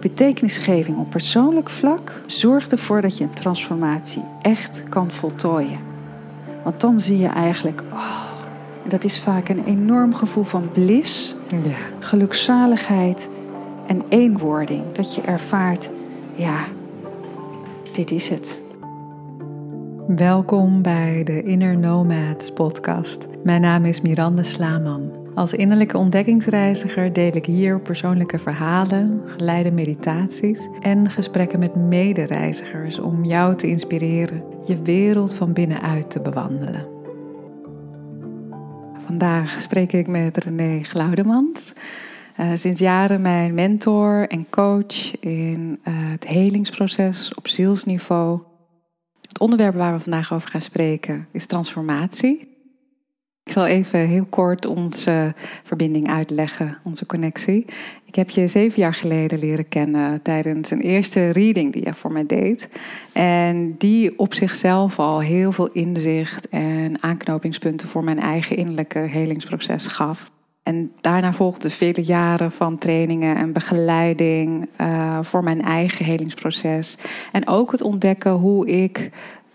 Betekenisgeving op persoonlijk vlak zorgt ervoor dat je een transformatie echt kan voltooien. Want dan zie je eigenlijk, oh, dat is vaak een enorm gevoel van blis, Ja. gelukzaligheid en eenwording. Dat je ervaart, ja, dit is het. Welkom bij de Inner Nomads podcast. Mijn naam is Miranda Slaman. Als innerlijke ontdekkingsreiziger deel ik hier persoonlijke verhalen, geleide meditaties en gesprekken met medereizigers om jou te inspireren je wereld van binnenuit te bewandelen. Vandaag spreek ik met René Glaudemans. Uh, sinds jaren mijn mentor en coach in uh, het helingsproces op zielsniveau. Het onderwerp waar we vandaag over gaan spreken is transformatie. Ik zal even heel kort onze verbinding uitleggen, onze connectie. Ik heb je zeven jaar geleden leren kennen tijdens een eerste reading die je voor mij deed. En die op zichzelf al heel veel inzicht en aanknopingspunten voor mijn eigen innerlijke helingsproces gaf. En daarna volgden vele jaren van trainingen en begeleiding uh, voor mijn eigen helingsproces. En ook het ontdekken hoe ik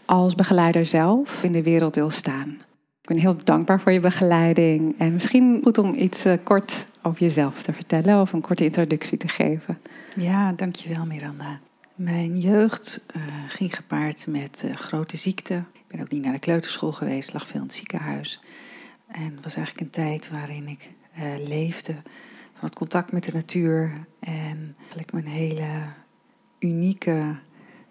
als begeleider zelf in de wereld wil staan. Ik ben heel dankbaar voor je begeleiding. En misschien goed om iets uh, kort over jezelf te vertellen of een korte introductie te geven. Ja, dankjewel Miranda. Mijn jeugd uh, ging gepaard met uh, grote ziekte. Ik ben ook niet naar de kleuterschool geweest, lag veel in het ziekenhuis. En het was eigenlijk een tijd waarin ik leefde van het contact met de natuur en eigenlijk mijn hele unieke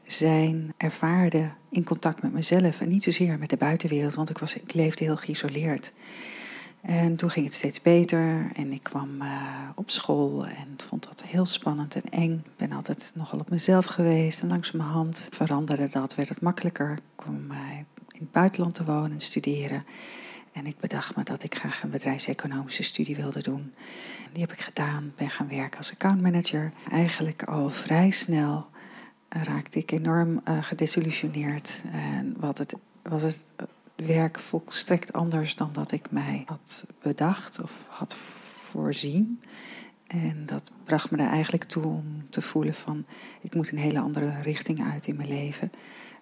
zijn ervaarde in contact met mezelf en niet zozeer met de buitenwereld, want ik, was, ik leefde heel geïsoleerd. En toen ging het steeds beter en ik kwam uh, op school en vond dat heel spannend en eng. Ik ben altijd nogal op mezelf geweest en langzamerhand veranderde dat, werd het makkelijker. Ik kwam uh, in het buitenland te wonen en studeren. En ik bedacht me dat ik graag een bedrijfseconomische studie wilde doen. Die heb ik gedaan, ben gaan werken als accountmanager. Eigenlijk al vrij snel raakte ik enorm uh, gedesillusioneerd. En wat het, was het werk volstrekt anders dan dat ik mij had bedacht of had voorzien. En dat bracht me er eigenlijk toe om te voelen van... ik moet een hele andere richting uit in mijn leven.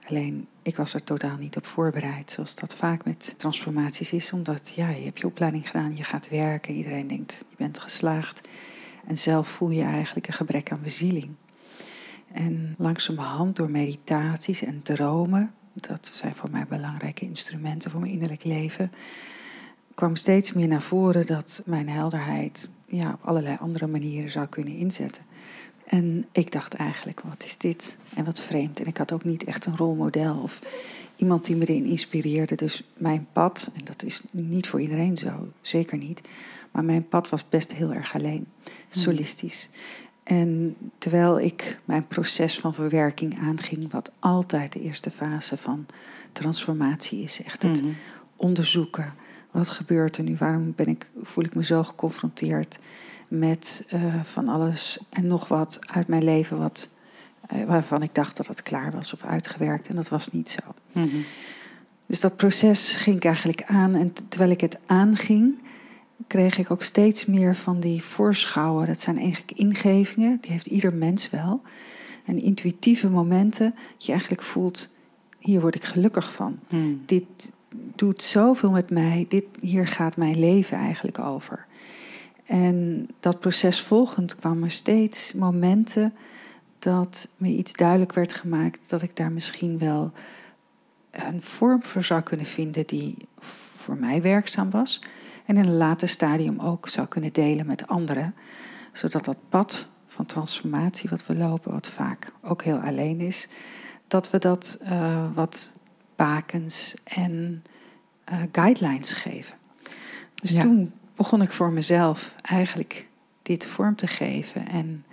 Alleen, ik was er totaal niet op voorbereid, zoals dat vaak met transformaties is. Omdat, ja, je hebt je opleiding gedaan, je gaat werken, iedereen denkt, je bent geslaagd. En zelf voel je eigenlijk een gebrek aan bezieling. En langzamerhand door meditaties en dromen, dat zijn voor mij belangrijke instrumenten voor mijn innerlijk leven, kwam steeds meer naar voren dat mijn helderheid ja, op allerlei andere manieren zou kunnen inzetten. En ik dacht eigenlijk, wat is dit? En wat vreemd. En ik had ook niet echt een rolmodel of iemand die me erin inspireerde. Dus mijn pad, en dat is niet voor iedereen zo, zeker niet. Maar mijn pad was best heel erg alleen, solistisch. En terwijl ik mijn proces van verwerking aanging, wat altijd de eerste fase van transformatie is, echt het mm-hmm. onderzoeken. Wat gebeurt er nu? Waarom ben ik, voel ik me zo geconfronteerd met uh, van alles en nog wat uit mijn leven wat, uh, waarvan ik dacht dat het klaar was of uitgewerkt. En dat was niet zo. Mm-hmm. Dus dat proces ging ik eigenlijk aan. En terwijl ik het aanging, kreeg ik ook steeds meer van die voorschouwen. Dat zijn eigenlijk ingevingen, die heeft ieder mens wel. En intuïtieve momenten, dat je eigenlijk voelt, hier word ik gelukkig van. Mm. Dit doet zoveel met mij, dit, hier gaat mijn leven eigenlijk over. En dat proces volgend kwamen er steeds momenten dat me iets duidelijk werd gemaakt dat ik daar misschien wel een vorm voor zou kunnen vinden die voor mij werkzaam was. En in een later stadium ook zou kunnen delen met anderen. Zodat dat pad van transformatie wat we lopen, wat vaak ook heel alleen is, dat we dat uh, wat bakens en uh, guidelines geven. Dus Ja. toen begon ik voor mezelf eigenlijk dit vorm te geven. En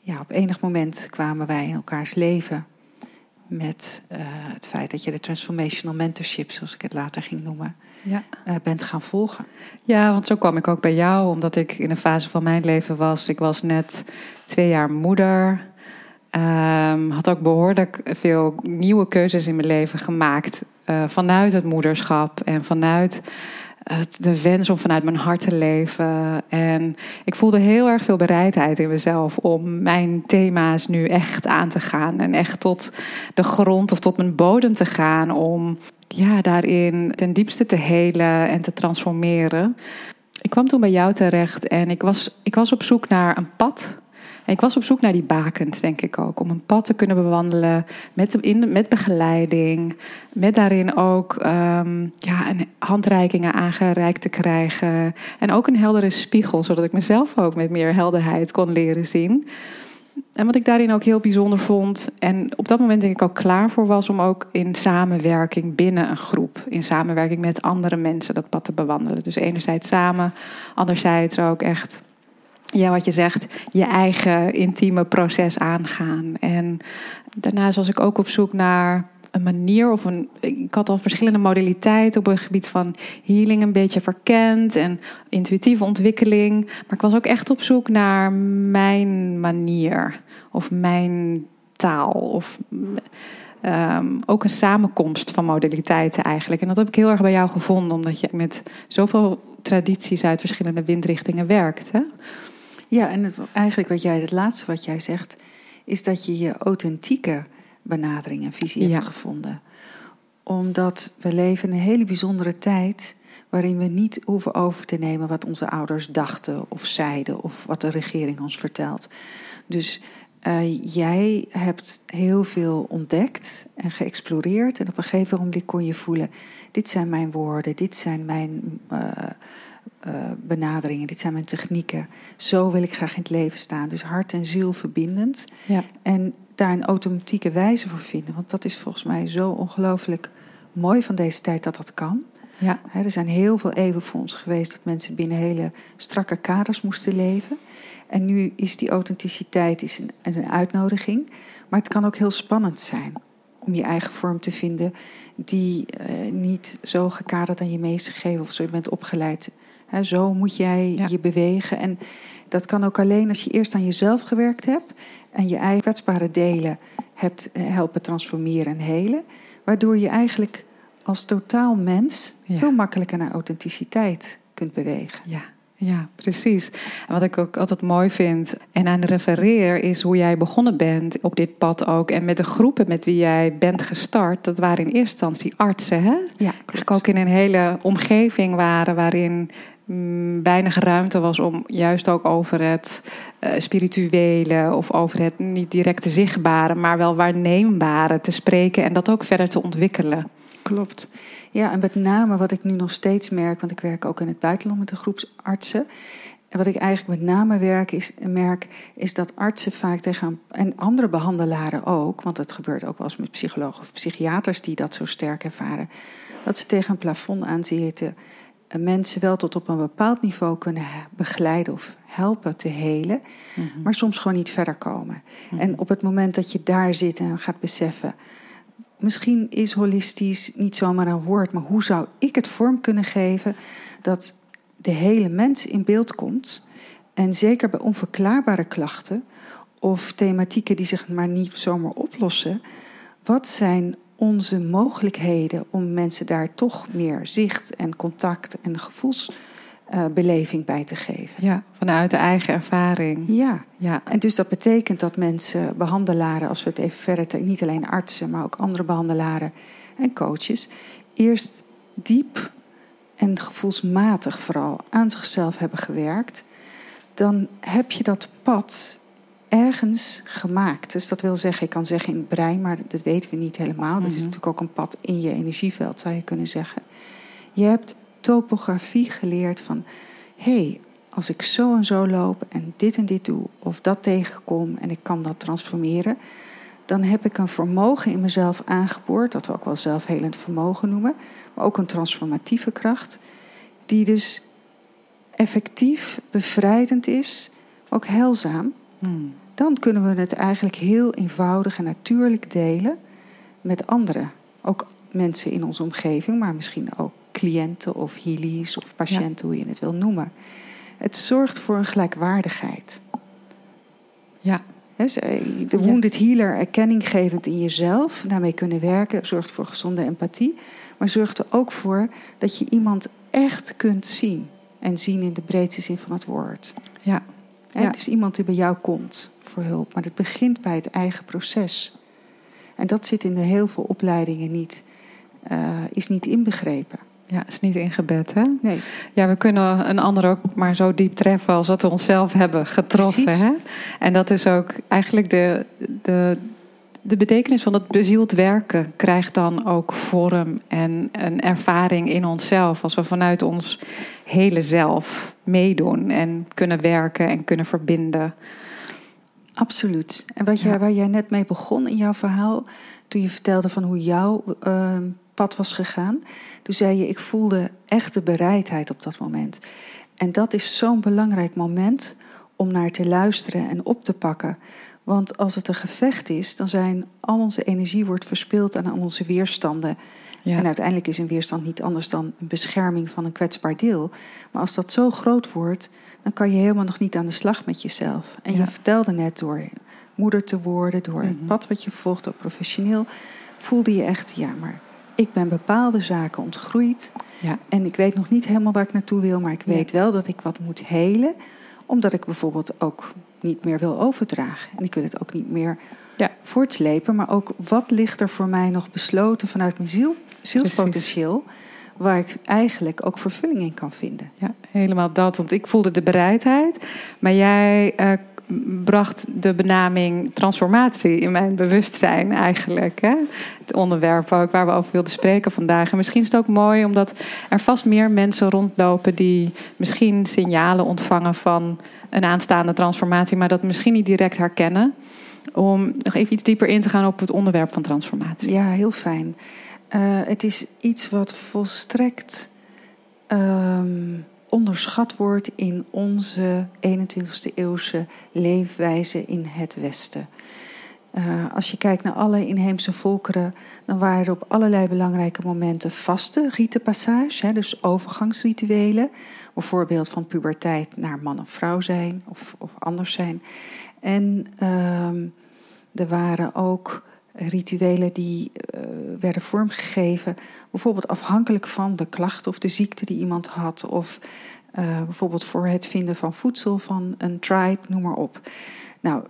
ja, op enig moment kwamen wij in elkaars leven met eh, het feit dat je de transformational mentorship, zoals ik het later ging noemen, Ja. eh, bent gaan volgen. ja, want zo kwam ik ook bij jou, omdat ik in een fase van mijn leven was. Ik was net twee jaar moeder. Ehm, had ook behoorlijk veel nieuwe keuzes in mijn leven gemaakt. eh, vanuit het moederschap en vanuit de wens om vanuit mijn hart te leven. En ik voelde heel erg veel bereidheid in mezelf om mijn thema's nu echt aan te gaan. En echt tot de grond of tot mijn bodem te gaan. Om ja, daarin ten diepste te helen en te transformeren. Ik kwam toen bij jou terecht en ik was, ik was op zoek naar een pad ik was op zoek naar die bakens, denk ik ook. Om een pad te kunnen bewandelen met, in, met begeleiding. Met daarin ook um, ja, handreikingen aangereikt te krijgen. En ook een heldere spiegel, zodat ik mezelf ook met meer helderheid kon leren zien. En wat ik daarin ook heel bijzonder vond, en op dat moment denk ik ook klaar voor was om ook in samenwerking binnen een groep, in samenwerking met andere mensen dat pad te bewandelen. Dus enerzijds samen, anderzijds ook echt ja, wat je zegt, je eigen intieme proces aangaan. En daarnaast was ik ook op zoek naar een manier of een. Ik had al verschillende modaliteiten op het gebied van healing een beetje verkend en intuïtieve ontwikkeling. Maar ik was ook echt op zoek naar mijn manier of mijn taal of. Ehm, ook een samenkomst van modaliteiten eigenlijk. En dat heb ik heel erg bij jou gevonden, omdat je met zoveel tradities uit verschillende windrichtingen werkt. Hè? Ja, en het, eigenlijk wat jij, het laatste wat jij zegt, is dat je je authentieke benadering en visie hebt gevonden. Omdat we leven in een hele bijzondere tijd waarin we niet hoeven over te nemen wat onze ouders dachten of zeiden of wat de regering ons vertelt. Dus uh, jij hebt heel veel ontdekt en geëxploreerd en op een gegeven moment kon je voelen: dit zijn mijn woorden, dit zijn mijn. Uh, uh, benaderingen, dit zijn mijn technieken. Zo wil ik graag in het leven staan. Dus hart en ziel verbindend. Ja. En daar een automatieke wijze voor vinden. Want dat is volgens mij zo ongelooflijk mooi van deze tijd dat dat kan. Ja. er zijn heel veel eeuwen voor ons geweest dat mensen binnen hele strakke kaders moesten leven. En nu is die authenticiteit is een, een uitnodiging. Maar het kan ook heel spannend zijn om je eigen vorm te vinden die uh, niet zo gekaderd aan je meegegeven of zo je bent opgeleid zo moet jij je bewegen. En dat kan ook alleen als je eerst aan jezelf gewerkt hebt en je eigen kwetsbare delen hebt eh, helpen transformeren en helen. Waardoor je eigenlijk als totaal mens veel makkelijker naar authenticiteit kunt bewegen. Ja. Ja, precies. En wat ik ook altijd mooi vind en aan refereer is hoe jij begonnen bent op dit pad ook. En met de groepen met wie jij bent gestart, dat waren in eerste instantie artsen. Hè? Ja, klopt. ook in een hele omgeving waren waarin weinig ruimte was om juist ook over het uh, spirituele of over het niet direct zichtbare, maar wel waarneembare te spreken en dat ook verder te ontwikkelen. Klopt. Ja, en met name wat ik nu nog steeds merk, want ik werk ook in het buitenland met de groepsartsen. En wat ik eigenlijk met name werk is, merk, is dat artsen vaak tegen, en andere behandelaren ook, want dat gebeurt ook wel eens met psychologen of psychiaters die dat zo sterk ervaren, dat ze tegen een plafond aan zitten mensen wel tot op een bepaald niveau kunnen begeleiden of helpen te helen, mhm. maar soms gewoon niet verder komen. Mhm. En op het moment dat je daar zit en gaat beseffen, misschien is holistisch niet zomaar een woord, maar hoe zou ik het vorm kunnen geven dat de hele mens in beeld komt? En zeker bij onverklaarbare klachten of thematieken die zich maar niet zomaar oplossen, wat zijn onze mogelijkheden om mensen daar toch meer zicht en contact en gevoelsbeleving bij te geven. Ja, vanuit de eigen ervaring. Ja. ja, en dus dat betekent dat mensen, behandelaren, als we het even verder, niet alleen artsen, maar ook andere behandelaren en coaches, eerst diep en gevoelsmatig vooral aan zichzelf hebben gewerkt. Dan heb je dat pad ergens gemaakt. Dus dat wil zeggen, ik kan zeggen in het brein, maar dat weten we niet helemaal. Dat is mhm. natuurlijk ook een pad in je energieveld, zou je kunnen zeggen. Je hebt topografie geleerd van, hé, hey, als ik zo en zo loop en dit en dit doe, of dat tegenkom en ik kan dat transformeren, dan heb ik een vermogen in mezelf aangeboord, dat we ook wel zelfhelend vermogen noemen, maar ook een transformatieve kracht, die dus effectief, bevrijdend is, ook heilzaam. Hmm dan kunnen we het eigenlijk heel eenvoudig en natuurlijk delen met anderen. Ook mensen in onze omgeving, maar misschien ook cliënten of healies of patiënten, hoe je het wil noemen. Het zorgt voor een gelijkwaardigheid. Ja. De wounded healer erkenninggevend in jezelf, daarmee kunnen werken, zorgt voor gezonde empathie. Maar zorgt er ook voor dat je iemand echt kunt zien. En zien in de breedste zin van het woord. Ja. Hè, Ja. Het is iemand die bij jou komt voor hulp. Maar het begint bij het eigen proces. En dat zit in de heel veel opleidingen niet. eh, is niet inbegrepen. Ja, is niet ingebed, hè? Nee, Ja, we kunnen een ander ook maar zo diep treffen als dat we onszelf hebben getroffen. Precies. Hè? En dat is ook eigenlijk de, de, de betekenis van dat bezield werken krijgt dan ook vorm en een ervaring in onszelf. Als we vanuit ons hele zelf meedoen en kunnen werken en kunnen verbinden. absoluut. En wat jij, Ja. waar jij net mee begon in jouw verhaal, toen je vertelde van hoe jouw eh, pad was gegaan, toen zei je: Ik voelde echt de bereidheid op dat moment. En dat is zo'n belangrijk moment om naar te luisteren en op te pakken. Want als het een gevecht is, dan zijn al onze energie wordt verspild aan al onze weerstanden. Ja. En uiteindelijk is een weerstand niet anders dan een bescherming van een kwetsbaar deel. Maar als dat zo groot wordt, dan kan je helemaal nog niet aan de slag met jezelf. En Ja. je vertelde net door moeder te worden, door het Mhm. pad wat je volgt, ook professioneel, voelde je echt, ja, maar ik ben bepaalde zaken ontgroeid. Ja. En ik weet nog niet helemaal waar ik naartoe wil, maar ik weet wel dat ik wat moet helen. Omdat ik bijvoorbeeld ook niet meer wil overdragen. En ik wil het ook niet meer Ja. voortslepen. Maar ook wat ligt er voor mij nog besloten vanuit mijn ziel, zielspotentieel. Waar ik eigenlijk ook vervulling in kan vinden. Ja, helemaal dat. Want ik voelde de bereidheid. Maar jij eh, bracht de benaming transformatie in mijn bewustzijn eigenlijk. Hè? Het onderwerp ook waar we over wilden spreken vandaag. En misschien is het ook mooi omdat er vast meer mensen rondlopen die misschien signalen ontvangen van een aanstaande transformatie, maar dat misschien niet direct herkennen. Om nog even iets dieper in te gaan op het onderwerp van transformatie. Ja, heel fijn. Eh, het is iets wat volstrekt ehm, onderschat wordt in onze 21ste eeuwse leefwijze in het Westen. Eh, als je kijkt naar alle inheemse volkeren, dan waren er op allerlei belangrijke momenten vaste rietenpassage, hè, dus overgangsrituelen. Bijvoorbeeld van puberteit naar man of vrouw zijn of, of anders zijn. En ehm, er waren ook rituelen die eh, werden vormgegeven, bijvoorbeeld afhankelijk van de klacht of de ziekte die iemand had, of eh, bijvoorbeeld voor het vinden van voedsel van een tribe, noem maar op. Nou,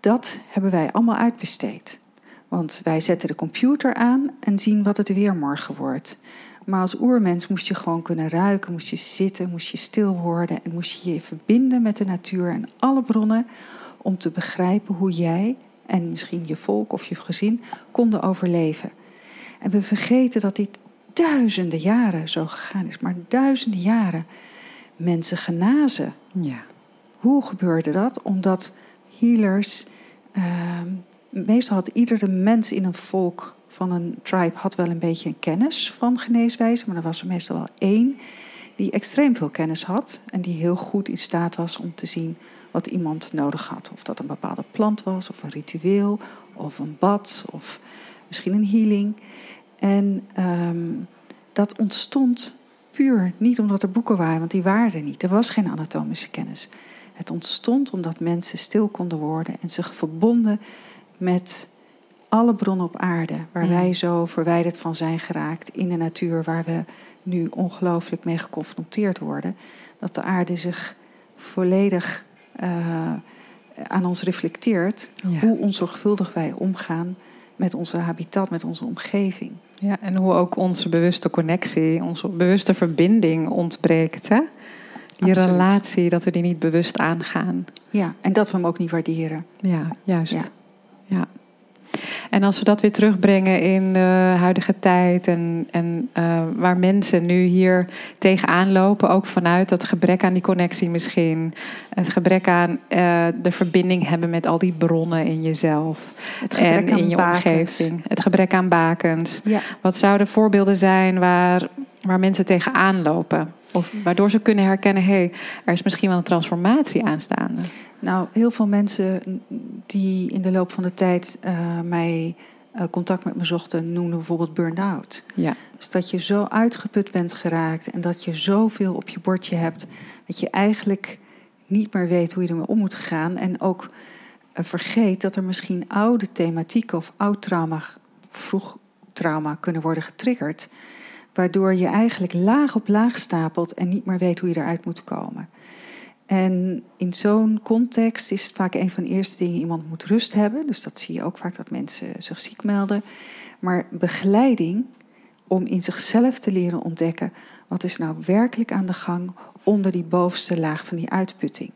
dat hebben wij allemaal uitbesteed. Want wij zetten de computer aan en zien wat het weer morgen wordt. Maar als oermens moest je gewoon kunnen ruiken, moest je zitten, moest je stil worden en moest je je verbinden met de natuur en alle bronnen om te begrijpen hoe jij en misschien je volk of je gezin konden overleven. En we vergeten dat dit duizenden jaren zo gegaan is, maar duizenden jaren mensen genazen. Ja. Hoe gebeurde dat? Omdat healers, ehm, meestal had iedere mens in een volk van een tribe had wel een beetje een kennis van geneeswijze, maar er was er meestal wel één die extreem veel kennis had en die heel goed in staat was om te zien wat iemand nodig had. Of dat een bepaalde plant was, of een ritueel, of een bad, of misschien een healing. En ehm, dat ontstond puur niet omdat er boeken waren, want die waren er niet. Er was geen anatomische kennis. Het ontstond omdat mensen stil konden worden en zich verbonden met alle bronnen op aarde, waar Mm. wij zo verwijderd van zijn geraakt in de natuur, waar we nu ongelooflijk mee geconfronteerd worden, dat de aarde zich volledig eh, aan ons reflecteert Ja. hoe onzorgvuldig wij omgaan met onze habitat, met onze omgeving. Ja, en hoe ook onze bewuste connectie, onze bewuste verbinding ontbreekt. Hè? Die Absoluut. relatie, dat we die niet bewust aangaan. Ja, en dat we hem ook niet waarderen. Ja, juist. Ja. Ja. En als we dat weer terugbrengen in de huidige tijd en, en eh, waar mensen nu hier tegenaan lopen, ook vanuit dat gebrek aan die connectie misschien, het gebrek aan eh, de verbinding hebben met al die bronnen in jezelf Het en in je bakens. omgeving, het gebrek aan bakens. Ja, Wat zouden voorbeelden zijn waar, waar mensen tegenaan lopen? Of waardoor ze kunnen herkennen, hé, hey, er is misschien wel een transformatie aanstaande. Nou, heel veel mensen die in de loop van de tijd eh, mij eh, contact met me zochten, noemden bijvoorbeeld burn-out. Ja, Dus dat je zo uitgeput bent geraakt en dat je zoveel op je bordje hebt, dat je eigenlijk niet meer weet hoe je ermee om moet gaan. En ook eh, vergeet dat er misschien oude thematieken of oud trauma, vroeg trauma kunnen worden getriggerd. waardoor je eigenlijk laag op laag stapelt en niet meer weet hoe je eruit moet komen. En in zo'n context is het vaak een van de eerste dingen: iemand moet rust hebben. Dus dat zie je ook vaak dat mensen zich ziek melden. Maar begeleiding om in zichzelf te leren ontdekken wat is nou werkelijk aan de gang onder die bovenste laag van die uitputting.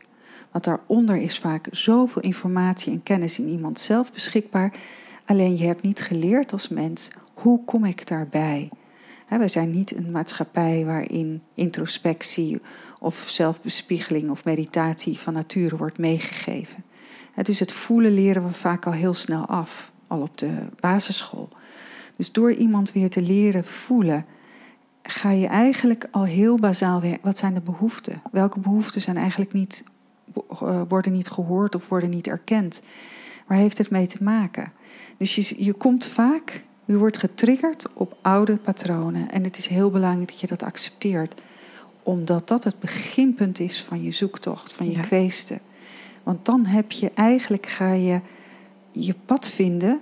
Want daaronder is vaak zoveel informatie en kennis in iemand zelf beschikbaar. Alleen je hebt niet geleerd als mens hoe kom ik daarbij. We zijn niet een maatschappij waarin introspectie of zelfbespiegeling of meditatie van nature wordt meegegeven. Dus het voelen leren we vaak al heel snel af, al op de basisschool. Dus door iemand weer te leren voelen, ga je eigenlijk al heel bazaal weer. Wat zijn de behoeften? Welke behoeften zijn eigenlijk niet, eh, worden niet gehoord of worden niet erkend? Waar heeft het mee te maken? Dus je, je komt vaak, je wordt getriggerd op oude patronen. En het is heel belangrijk dat je dat accepteert. Omdat dat het beginpunt is van je zoektocht, van je ja. kweesten. Want dan heb je eigenlijk, ga je je pad vinden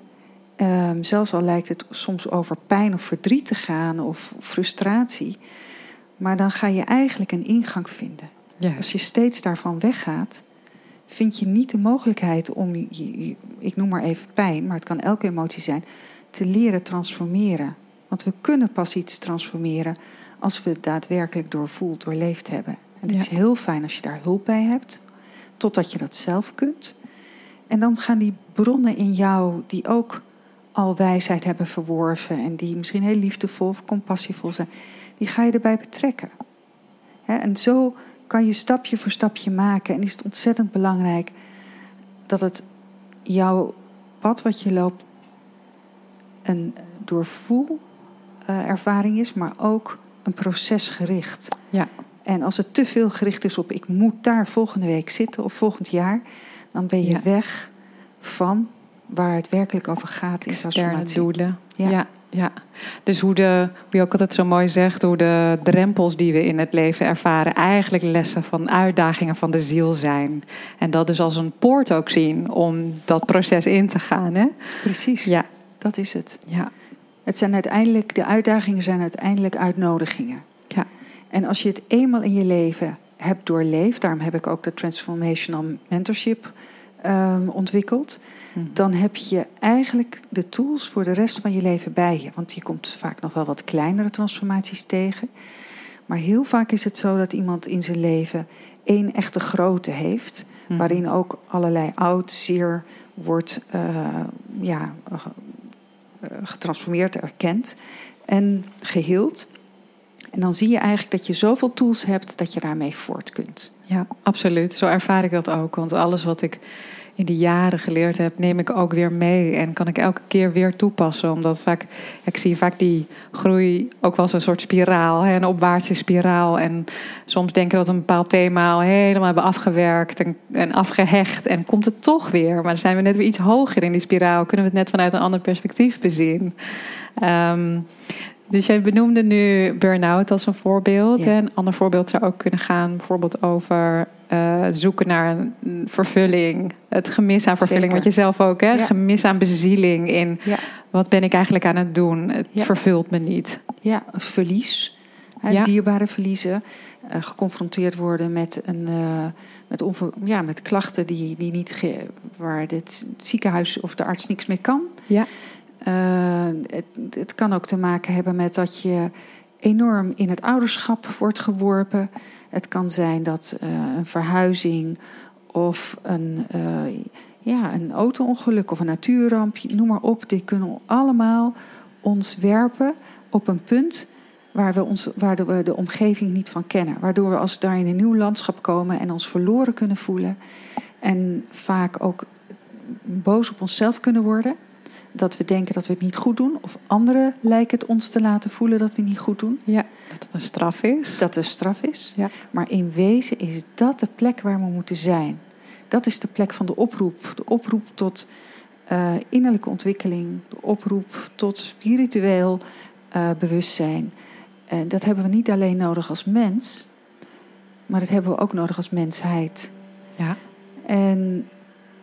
Um, zelfs al lijkt het soms over pijn of verdriet te gaan of frustratie. Maar dan ga je eigenlijk een ingang vinden. Als je steeds daarvan weggaat, vind je niet de mogelijkheid om, ik noem maar even pijn, maar het kan elke emotie zijn, te leren transformeren. Want we kunnen pas iets transformeren als we het daadwerkelijk doorvoeld, doorleefd hebben. En het is heel fijn als je daar hulp bij hebt, totdat je dat zelf kunt. En dan gaan die bronnen in jou, die ook al wijsheid hebben verworven en die misschien heel liefdevol of compassievol zijn, die ga je erbij betrekken. en zo kan je stapje voor stapje maken en is het ontzettend belangrijk dat het jouw pad wat je loopt een doorvoel ervaring is, maar ook een procesgericht. Ja. En als het te veel gericht is op ik moet daar volgende week zitten of volgend jaar, dan ben je weg van waar het werkelijk over gaat transformatie. doelen. Ja. ja. ja, Dus hoe de, wie ook altijd zo mooi zegt, hoe de drempels die we in het leven ervaren, eigenlijk lessen van uitdagingen van de ziel zijn. En dat dus als een poort ook zien om dat proces in te gaan. Hè? Precies. Ja. Dat is het. Ja. Het zijn uiteindelijk, de uitdagingen zijn uiteindelijk uitnodigingen. Ja. En als je het eenmaal in je leven hebt doorleefd, daarom heb ik ook de Transformational Mentorship um, ontwikkeld Mhm. dan heb je eigenlijk de tools voor de rest van je leven bij je. Want je komt vaak nog wel wat kleinere transformaties tegen. Maar heel vaak is het zo dat iemand in zijn leven één echte grote heeft, mhm. waarin ook allerlei oud, zeer wordt uh, ja, getransformeerd, erkend en geheeld. En dan zie je eigenlijk dat je zoveel tools hebt dat je daarmee voort kunt. Ja, absoluut. Zo ervaar ik dat ook. Want alles wat ik in de jaren geleerd heb, neem ik ook weer mee. En kan ik elke keer weer toepassen. Omdat vaak, ik zie vaak die groei ook wel als een soort spiraal. Hè, een opwaartse spiraal. En soms denken dat een bepaald thema al helemaal hebben afgewerkt en, en afgehecht. En komt het toch weer. Maar dan zijn we net weer iets hoger in die spiraal. Kunnen we het net vanuit een ander perspectief bezien. Um, dus jij benoemde nu burn-out als een voorbeeld. Een ander voorbeeld zou ook kunnen gaan, bijvoorbeeld over uh, zoeken naar een vervulling. Het gemis aan vervulling, wat je zelf ook, hè? Gemis aan bezieling in wat ben ik eigenlijk aan het doen? Het vervult me niet. Ja, verlies. Dierbare verliezen. Uh, geconfronteerd worden met, een, uh, met, ja, met klachten die, die niet waar het ziekenhuis of de arts niks mee kan. Ja. Uh, het, het, kan ook te maken hebben met dat je enorm in het ouderschap wordt geworpen. Het kan zijn dat uh, een verhuizing of een, uh, ja, een auto-ongeluk of een natuurramp, noem maar op, die kunnen allemaal ons werpen op een punt waar we, ons, waar we de omgeving niet van kennen. Waardoor we als daar in een nieuw landschap komen en ons verloren kunnen voelen. En vaak ook boos op onszelf kunnen worden dat we denken dat we het niet goed doen. Of anderen lijken het ons te laten voelen dat we het niet goed doen. Ja, dat het een straf is. Dat het een straf is. Ja. Maar in wezen is dat de plek waar we moeten zijn. Dat is de plek van de oproep. De oproep tot uh, innerlijke ontwikkeling. De oproep tot spiritueel uh, bewustzijn. En dat hebben we niet alleen nodig als mens. Maar dat hebben we ook nodig als mensheid. Ja. En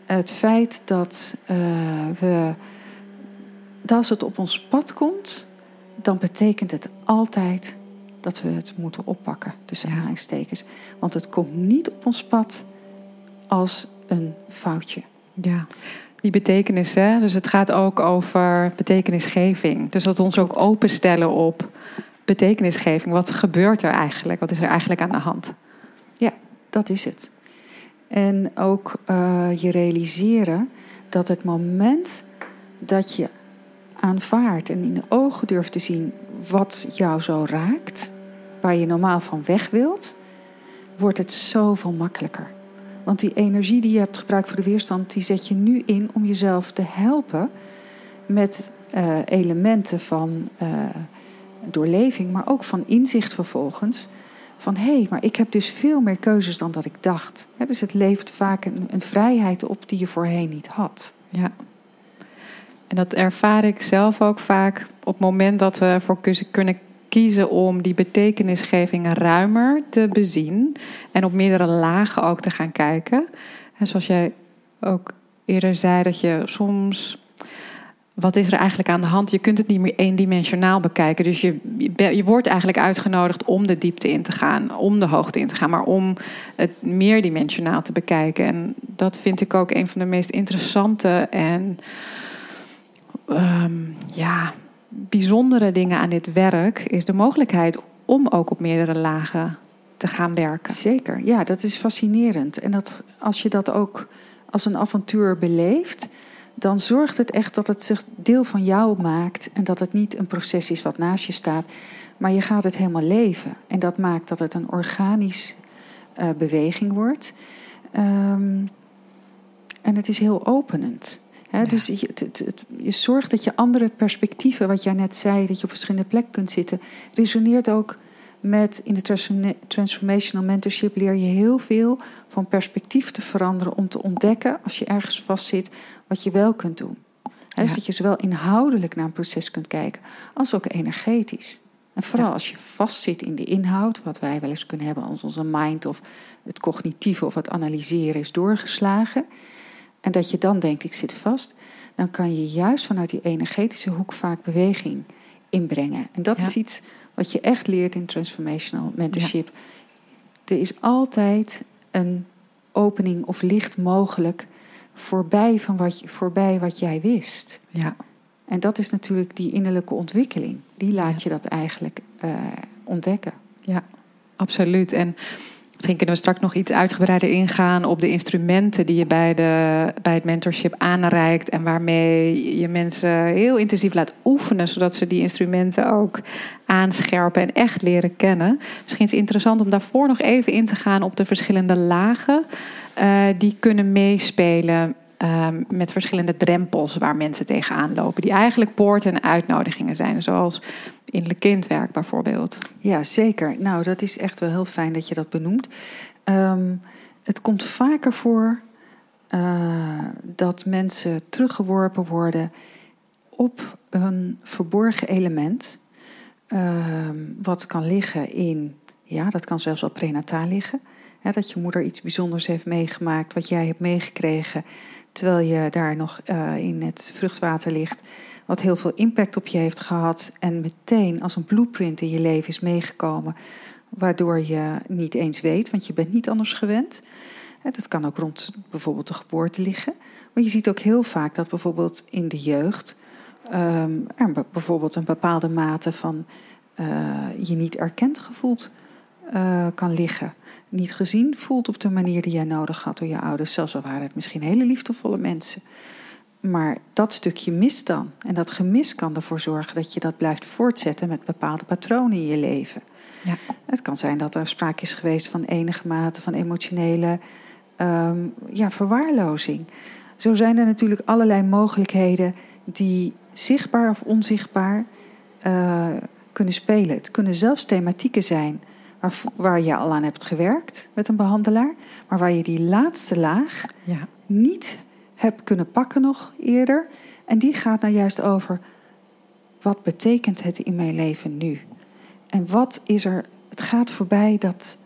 het feit dat uh, we als het op ons pad komt, dan betekent het altijd dat we het moeten oppakken, tussen Ja. aanhalingstekens. Want het komt niet op ons pad als een foutje. Ja, die betekenis, hè? Dus het gaat ook over betekenisgeving. Dus dat we ons ook openstellen op betekenisgeving. Wat gebeurt er eigenlijk? Wat is er eigenlijk aan de hand? Dat is het. En ook eh, je realiseren dat het moment dat je aanvaardt en in de ogen durft te zien wat jou zo raakt, waar je normaal van weg wilt, wordt het zoveel makkelijker. Want die energie die je hebt gebruikt voor de weerstand, die zet je nu in om jezelf te helpen met eh, elementen van eh, doorleving, maar ook van inzicht vervolgens. Van hé, hey, maar ik heb dus veel meer keuzes dan dat ik dacht. Dus het levert vaak een, een vrijheid op die je voorheen niet had. Ja. En dat ervaar ik zelf ook vaak op het moment dat we kus- kunnen kiezen om die betekenisgeving ruimer te bezien. En op meerdere lagen ook te gaan kijken. En zoals jij ook eerder zei, dat je soms. Wat is er eigenlijk aan de hand? Je kunt het niet meer eendimensionaal bekijken. Dus je, je, je wordt eigenlijk uitgenodigd om de diepte in te gaan, om de hoogte in te gaan, maar om het meerdimensionaal te bekijken. En dat vind ik ook een van de meest interessante en ehm, ja, bijzondere dingen aan dit werk is de mogelijkheid om ook op meerdere lagen te gaan werken. Zeker, ja, dat is fascinerend. En dat, als je dat ook als een avontuur beleeft, dan zorgt het echt dat het zich deel van jou maakt en dat het niet een proces is wat naast je staat, maar je gaat het helemaal leven. En dat maakt dat het een organisch eh, beweging wordt. Ehm, en het is heel openend. Dus je, het, het- het- je zorgt dat je andere perspectieven, wat jij net zei, dat je op verschillende plekken kunt zitten, resoneert ook met in de transforma- transformational mentorship leer je heel veel van perspectief te veranderen om te ontdekken als je ergens vastzit wat je wel kunt doen. Dus dat je zowel inhoudelijk naar een proces kunt kijken als ook energetisch. En vooral Ja. als je vastzit in de inhoud, wat wij wel eens kunnen hebben als onze mind of het cognitieve of het analyseren is doorgeslagen. En dat je dan denkt, ik zit vast, dan kan je juist vanuit die energetische hoek vaak beweging inbrengen. En dat Ja. is iets wat je echt leert in transformational mentorship. Er is altijd een opening of licht mogelijk voorbij, van wat, je- voorbij wat jij wist. Ja, En dat is natuurlijk die innerlijke ontwikkeling. Die laat je dat eigenlijk eh, ontdekken. ja, absoluut. En misschien kunnen we straks nog iets uitgebreider ingaan op de instrumenten die je bij, de, bij het mentorship aanreikt. En waarmee je mensen heel intensief laat oefenen, zodat ze die instrumenten ook aanscherpen en echt leren kennen. Misschien is het interessant om daarvoor nog even in te gaan op de verschillende lagen eh, die kunnen meespelen. ehm, met verschillende drempels waar mensen tegenaan lopen. Die eigenlijk poorten en uitnodigingen zijn. Zoals innerlijk kindwerk bijvoorbeeld. Ja, zeker. Nou, dat is echt wel heel fijn dat je dat benoemt. Ehm, het komt vaker voor eh, dat mensen teruggeworpen worden op een verborgen element. ehm, wat kan liggen in, ja, dat kan zelfs wel prenataal liggen. Hè, dat je moeder iets bijzonders heeft meegemaakt, wat jij hebt meegekregen, terwijl je daar nog eh, in het vruchtwater ligt wat heel veel impact op je heeft gehad en meteen als een blueprint in je leven is meegekomen, waardoor je niet eens weet, want je bent niet anders gewend. Dat kan ook rond bijvoorbeeld de geboorte liggen. Maar je ziet ook heel vaak dat bijvoorbeeld in de jeugd ehm, er bijvoorbeeld een bepaalde mate van eh, je niet erkend gevoeld eh, kan liggen. Niet gezien voelt op de manier die jij nodig had door je ouders. Zelfs al waren het misschien hele liefdevolle mensen. Maar dat stukje mist dan. En dat gemis kan ervoor zorgen dat je dat blijft voortzetten met bepaalde patronen in je leven. Ja. Het kan zijn dat er sprake is geweest van enige mate van emotionele ehm, ja, verwaarlozing. Zo zijn er natuurlijk allerlei mogelijkheden die zichtbaar of onzichtbaar eh, kunnen spelen. Het kunnen zelfs thematieken zijn waar, waar je al aan hebt gewerkt met een behandelaar, maar waar je die laatste laag Ja, niet heb kunnen pakken nog eerder. En die gaat nou juist over wat betekent het in mijn leven nu? En wat is er? Het gaat voorbij dat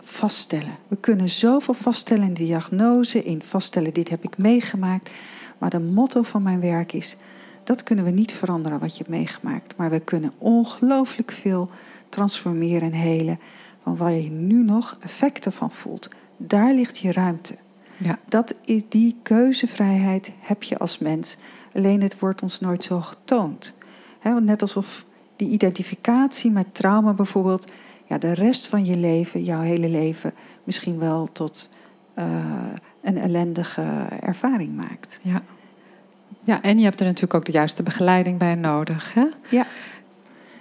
vaststellen. We kunnen zoveel vaststellen in de diagnose, in vaststellen dit heb ik meegemaakt. Maar de motto van mijn werk is Dat kunnen we niet veranderen wat je hebt meegemaakt. Maar we kunnen ongelooflijk veel transformeren en helen. Van waar je nu nog effecten van voelt. Daar ligt je ruimte. Ja. Dat is, die keuzevrijheid heb je als mens. Alleen het wordt ons nooit zo getoond. He, want net alsof die identificatie met trauma bijvoorbeeld... Ja, de rest van je leven, jouw hele leven... misschien wel tot uh, een ellendige ervaring maakt. Ja. ja, en je hebt er natuurlijk ook de juiste begeleiding bij nodig. Hè? Ja.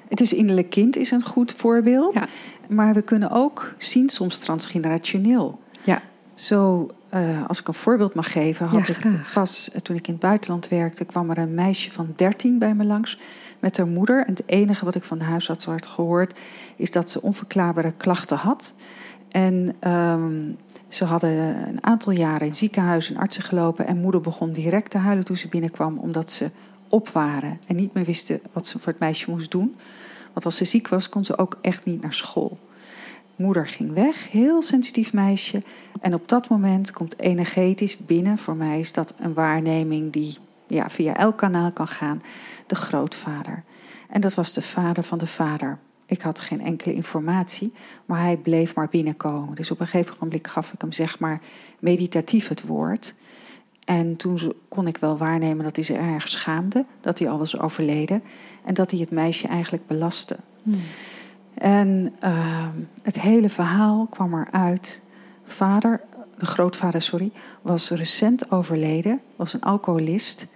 Het is innerlijk kind is een goed voorbeeld. Ja. Maar we kunnen ook zien soms transgenerationeel. Ja. Zo, uh, als ik een voorbeeld mag geven, had Ja, ik pas uh, toen ik in het buitenland werkte, kwam er een meisje van 13 bij me langs met haar moeder. En het enige wat ik van de huisarts had gehoord, is dat ze onverklaarbare klachten had. En um, ze hadden een aantal jaren in ziekenhuizen en artsen gelopen. En moeder begon direct te huilen toen ze binnenkwam, omdat ze op waren en niet meer wisten wat ze voor het meisje moest doen. Want als ze ziek was, kon ze ook echt niet naar school. Moeder ging weg, heel sensitief meisje. En op dat moment komt energetisch binnen. Voor mij is dat een waarneming die ja, via elk kanaal kan gaan. De grootvader. En dat was de vader van de vader. Ik had geen enkele informatie, maar hij bleef maar binnenkomen. Dus op een gegeven moment gaf ik hem zeg maar meditatief het woord. En toen kon ik wel waarnemen dat hij zich erg schaamde, dat hij al was overleden en dat hij het meisje eigenlijk belastte. Hmm. En uh, het hele verhaal kwam eruit. Vader, de grootvader, sorry, was recent overleden, was een alcoholist.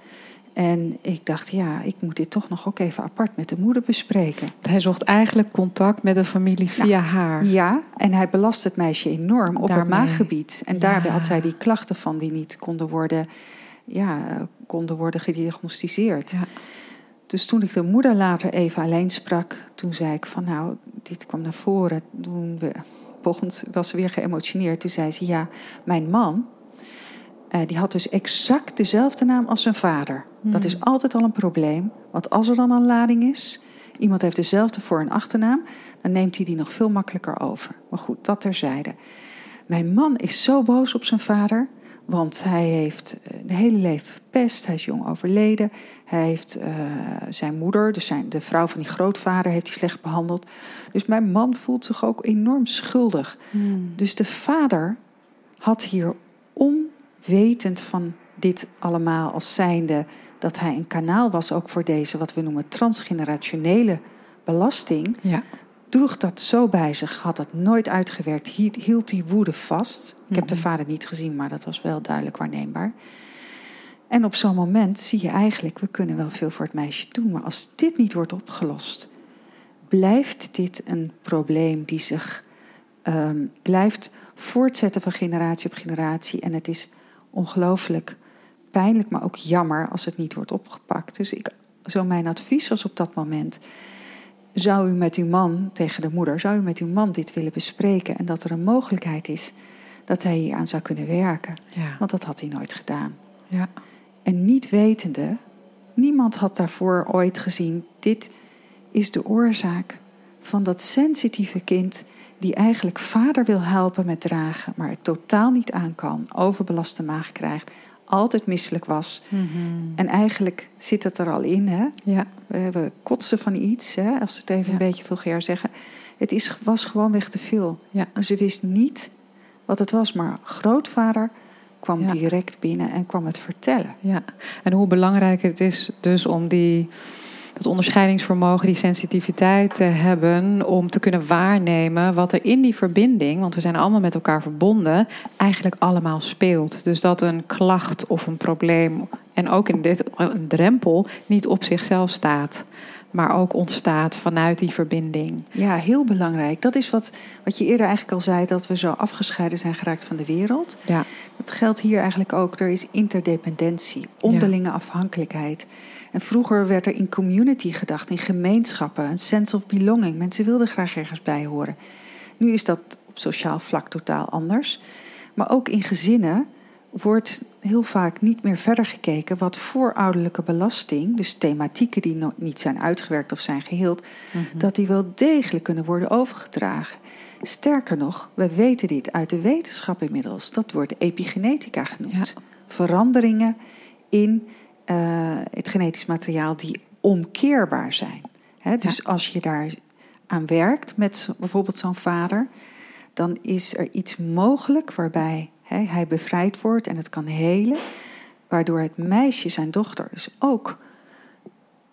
En ik dacht, ja, ik moet dit toch nog ook even apart met de moeder bespreken. Hij zocht eigenlijk contact met de familie via Ja. haar. Ja, en hij belast het meisje enorm op het Daarmee. maaggebied. En daarbij Ja. had zij die klachten van die niet konden worden, ja, konden worden gediagnosticeerd. Ja. Dus toen ik de moeder later even alleen sprak, toen zei ik van nou, dit kwam naar voren. Toen we, was ze weer geëmotioneerd. Toen zei ze ja, mijn man, eh, die had dus exact dezelfde naam als zijn vader. Dat is altijd al een probleem. Want als er dan een lading is, iemand heeft dezelfde voor- en achternaam, dan neemt hij die nog veel makkelijker over. Maar goed, dat terzijde. Mijn man is zo boos op zijn vader, want hij heeft eh, een hele leven verpest. Hij is jong overleden. Hij heeft eh, zijn moeder, dus zijn, de vrouw van die grootvader, heeft hij slecht behandeld. Dus mijn man voelt zich ook enorm schuldig. Hmm. Dus de vader had hier onwetend van dit allemaal als zijnde dat hij een kanaal was ook voor deze wat we noemen transgenerationele belasting, Ja. Droeg dat zo bij zich, had dat nooit uitgewerkt, hield, die woede vast. Ik heb de Mhm. vader niet gezien, maar dat was wel duidelijk waarneembaar. En op zo'n moment zie je eigenlijk, we kunnen wel veel voor het meisje doen, maar als dit niet wordt opgelost, blijft dit een probleem die zich ehm, blijft voortzetten van generatie op generatie. En het is ongelooflijk pijnlijk, maar ook jammer als het niet wordt opgepakt. Dus ik, zo mijn advies was op dat moment. Zou u met uw man, tegen de moeder, zou u met uw man dit willen bespreken? En dat er een mogelijkheid is dat hij hier aan zou kunnen werken. Ja. Want dat had hij nooit gedaan. Ja. En niet wetende, niemand had daarvoor ooit gezien, dit is de oorzaak van dat sensitieve kind die eigenlijk vader wil helpen met dragen, maar het totaal niet aan kan, overbelaste maag krijgt, altijd misselijk was. Mhm. En eigenlijk zit het er al in, hè? Ja. We hebben kotsen van iets, hè? als het even Ja. een beetje vulgair zeggen. Het is, was gewoonweg te veel. Ja. Maar ze wist niet wat het was, maar grootvader kwam direct binnen en kwam het vertellen. Ja, en hoe belangrijk het is dus om die, dat onderscheidingsvermogen, die sensitiviteit te hebben, om te kunnen waarnemen wat er in die verbinding, want we zijn allemaal met elkaar verbonden, eigenlijk allemaal speelt. Dus dat een klacht of een probleem, en ook in dit een drempel, niet op zichzelf staat, maar ook ontstaat vanuit die verbinding. Ja, heel belangrijk. Dat is wat, wat je eerder eigenlijk al zei, dat we zo afgescheiden zijn geraakt van de wereld. Ja, Dat geldt hier eigenlijk ook. Er is interdependentie, onderlinge afhankelijkheid. En vroeger werd er in community gedacht, in gemeenschappen, een sense of belonging. Mensen wilden graag ergens bij horen. Nu is dat op sociaal vlak totaal anders. Maar ook in gezinnen wordt heel vaak niet meer verder gekeken wat voorouderlijke belasting, dus thematieken die nog niet zijn uitgewerkt of zijn geheeld, dat die wel degelijk kunnen worden overgedragen. Sterker nog, we weten dit uit de wetenschap inmiddels. Dat wordt epigenetica genoemd. Ja. Veranderingen in uh, het genetisch materiaal die omkeerbaar zijn. Dus als je daar aan werkt met bijvoorbeeld zo'n vader, dan is er iets mogelijk waarbij hij bevrijd wordt en het kan helen, waardoor het meisje, zijn dochter, dus ook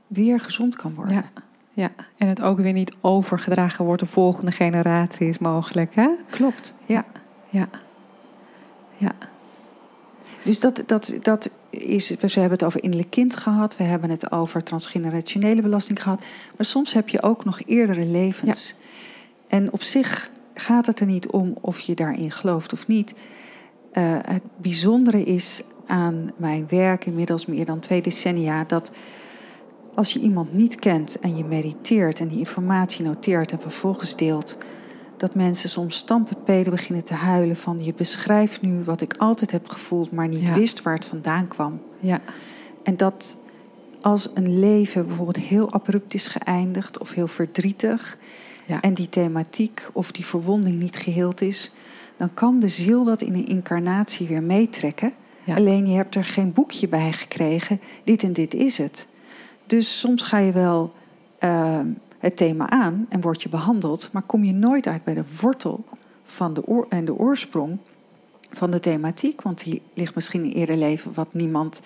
weer gezond kan worden. Ja. Ja, en het ook weer niet overgedragen wordt de volgende generatie is mogelijk, hè? Klopt, ja. Ja. Ja. Dus dat, dat, dat is, we hebben het over innerlijk kind gehad, we hebben het over transgenerationele belasting gehad, maar soms heb je ook nog eerdere levens. En op zich gaat het er niet om of je daarin gelooft of niet. Uh, het bijzondere is aan mijn werk, inmiddels meer dan twee decennia, dat als je iemand niet kent en je mediteert en die informatie noteert en vervolgens deelt, dat mensen soms standtepeden beginnen te huilen van je beschrijft nu wat ik altijd heb gevoeld, maar niet wist waar het vandaan kwam. Ja. En dat als een leven bijvoorbeeld heel abrupt is geëindigd of heel verdrietig ja. en die thematiek of die verwonding niet geheeld is, dan kan de ziel dat in een incarnatie weer meetrekken. Alleen je hebt er geen boekje bij gekregen, dit en dit is het. Dus soms ga je wel uh, het thema aan en word je behandeld, maar kom je nooit uit bij de wortel van de oor en de oorsprong van de thematiek, want die ligt misschien in eerder leven wat niemand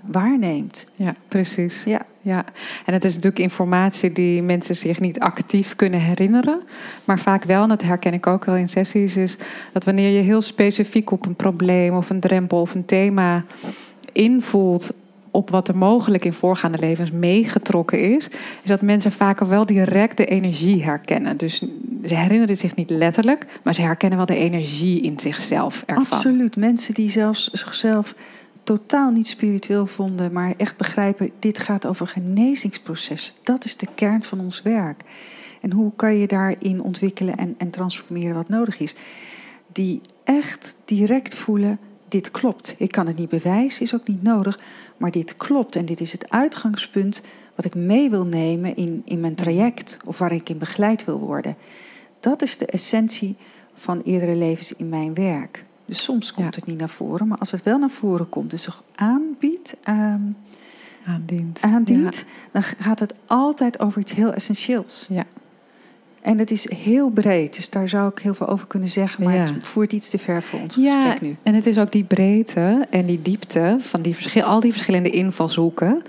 waarneemt. Ja, precies. Ja. Ja, en het is natuurlijk informatie die mensen zich niet actief kunnen herinneren. Maar vaak wel, en dat herken ik ook wel in sessies, is dat wanneer je heel specifiek op een probleem of een drempel of een thema invoelt op wat er mogelijk in voorgaande levens meegetrokken is, is dat mensen vaak wel direct de energie herkennen. Dus ze herinneren zich niet letterlijk, maar ze herkennen wel de energie in zichzelf ervan. Absoluut. Mensen die zelfs zichzelf totaal niet spiritueel vonden, maar echt begrijpen, dit gaat over genezingsprocessen. Dat is de kern van ons werk. En hoe kan je daarin ontwikkelen en, en transformeren wat nodig is? Die echt direct voelen, dit klopt. Ik kan het niet bewijzen, is ook niet nodig, maar dit klopt en dit is het uitgangspunt wat ik mee wil nemen in, in mijn traject of waar ik in begeleid wil worden. Dat is de essentie van eerdere levens in mijn werk. Dus soms komt het niet naar voren, maar als het wel naar voren komt, dus zich aanbiedt, ehm, aandient, aandient dan gaat het altijd over iets heel essentieels. Ja. En het is heel breed, dus daar zou ik heel veel over kunnen zeggen, maar het voert iets te ver voor ons ja, gesprek nu. En het is ook die breedte en die diepte van die verschil, al die verschillende invalshoeken,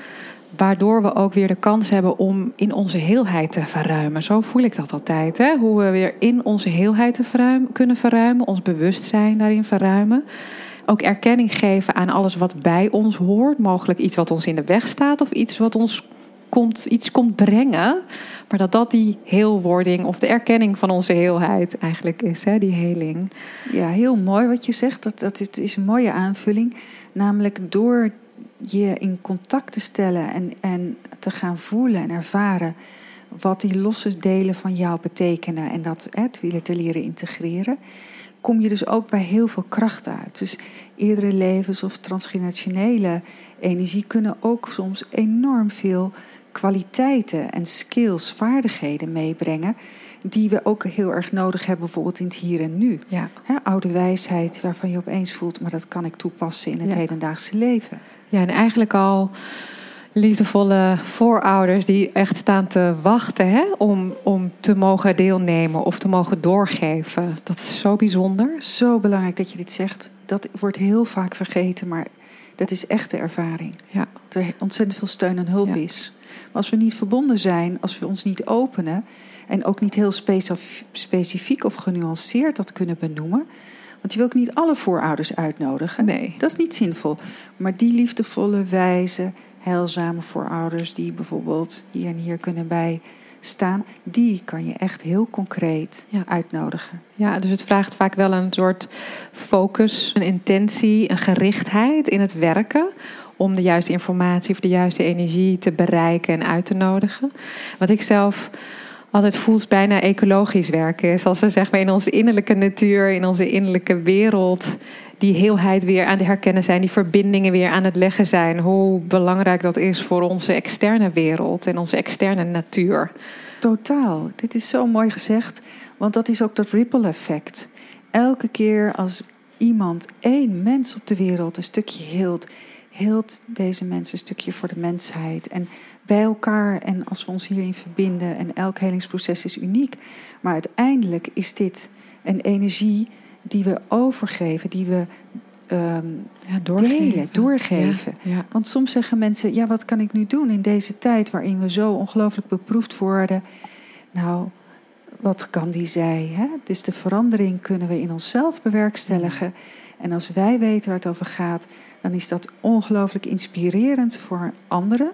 waardoor we ook weer de kans hebben om in onze heelheid te verruimen. Zo voel ik dat altijd. Hè? Hoe we weer in onze heelheid te verruimen, kunnen verruimen, ons bewustzijn daarin verruimen. Ook erkenning geven aan alles wat bij ons hoort. Mogelijk iets wat ons in de weg staat of iets wat ons komt, iets komt brengen. Maar dat dat die heelwording of de erkenning van onze heelheid eigenlijk is, hè, die heling. Ja, heel mooi wat je zegt. Dat, dat is een mooie aanvulling. Namelijk door je in contact te stellen en, en te gaan voelen en ervaren wat die losse delen van jou betekenen en dat het willen te leren integreren, kom je dus ook bij heel veel kracht uit. Dus eerdere levens of transgenerationele energie kunnen ook soms enorm veel kwaliteiten en skills, vaardigheden meebrengen. Die we ook heel erg nodig hebben, bijvoorbeeld in het hier en nu. Ja. oude wijsheid waarvan je opeens voelt, maar dat kan ik toepassen in het hedendaagse leven. Ja, en eigenlijk al liefdevolle voorouders die echt staan te wachten hè, om, om te mogen deelnemen of te mogen doorgeven. Dat is zo bijzonder. Zo belangrijk dat je dit zegt. Dat wordt heel vaak vergeten, maar dat is echt de ervaring. Ja. Dat er ontzettend veel steun en hulp is. Als we niet verbonden zijn, als we ons niet openen en ook niet heel specifiek of genuanceerd dat kunnen benoemen. Want je wil ook niet alle voorouders uitnodigen. Nee. Dat is niet zinvol. Maar die liefdevolle, wijze, heilzame voorouders die bijvoorbeeld hier en hier kunnen bij staan, die kan je echt heel concreet uitnodigen. Ja, dus het vraagt vaak wel een soort focus, een intentie, een gerichtheid in het werken om de juiste informatie of de juiste energie te bereiken en uit te nodigen. Wat ik zelf altijd voelt bijna ecologisch werken is. Als we in onze innerlijke natuur, in onze innerlijke wereld, die heelheid weer aan het herkennen zijn, die verbindingen weer aan het leggen zijn. Hoe belangrijk dat is voor onze externe wereld en onze externe natuur. Totaal. Dit is zo mooi gezegd, want dat is ook dat ripple effect. Elke keer als iemand, één mens op de wereld een stukje hield, heelt deze mensen een stukje voor de mensheid. En bij elkaar en als we ons hierin verbinden. En elk helingsproces is uniek. Maar uiteindelijk is dit een energie die we overgeven, die we um, ja, doorgeven. delen, doorgeven. Ja, Want soms zeggen mensen: ja, wat kan ik nu doen in deze tijd waarin we zo ongelooflijk beproefd worden? Nou, wat kan die zei? Hè? Dus de verandering kunnen we in onszelf bewerkstelligen. En als wij weten waar het over gaat, dan is dat ongelooflijk inspirerend voor anderen.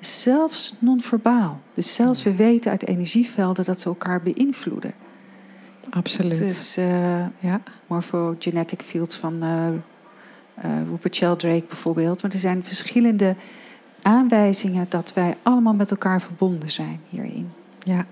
Zelfs non-verbaal. Dus zelfs we weten uit energievelden dat ze elkaar beïnvloeden. Absoluut. Dus uh, ja. morphogenetic fields van uh, uh, Rupert Sheldrake bijvoorbeeld. Want er zijn verschillende aanwijzingen dat wij allemaal met elkaar verbonden zijn hierin. Ja.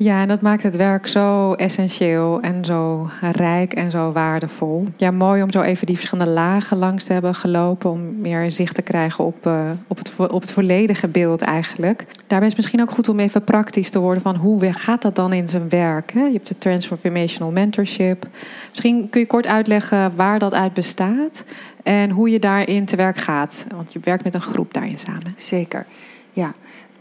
Ja, en dat maakt het werk zo essentieel en zo rijk en zo waardevol. Ja, mooi om zo even die verschillende lagen langs te hebben gelopen. Om meer zicht te krijgen op, uh, op, het, op het volledige beeld eigenlijk. Daarbij is het misschien ook goed om even praktisch te worden van hoe gaat dat dan in zijn werk? Hè? Je hebt de Transformational Mentorship. Misschien kun je kort uitleggen waar dat uit bestaat en hoe je daarin te werk gaat. Want je werkt met een groep daarin samen. Zeker, ja.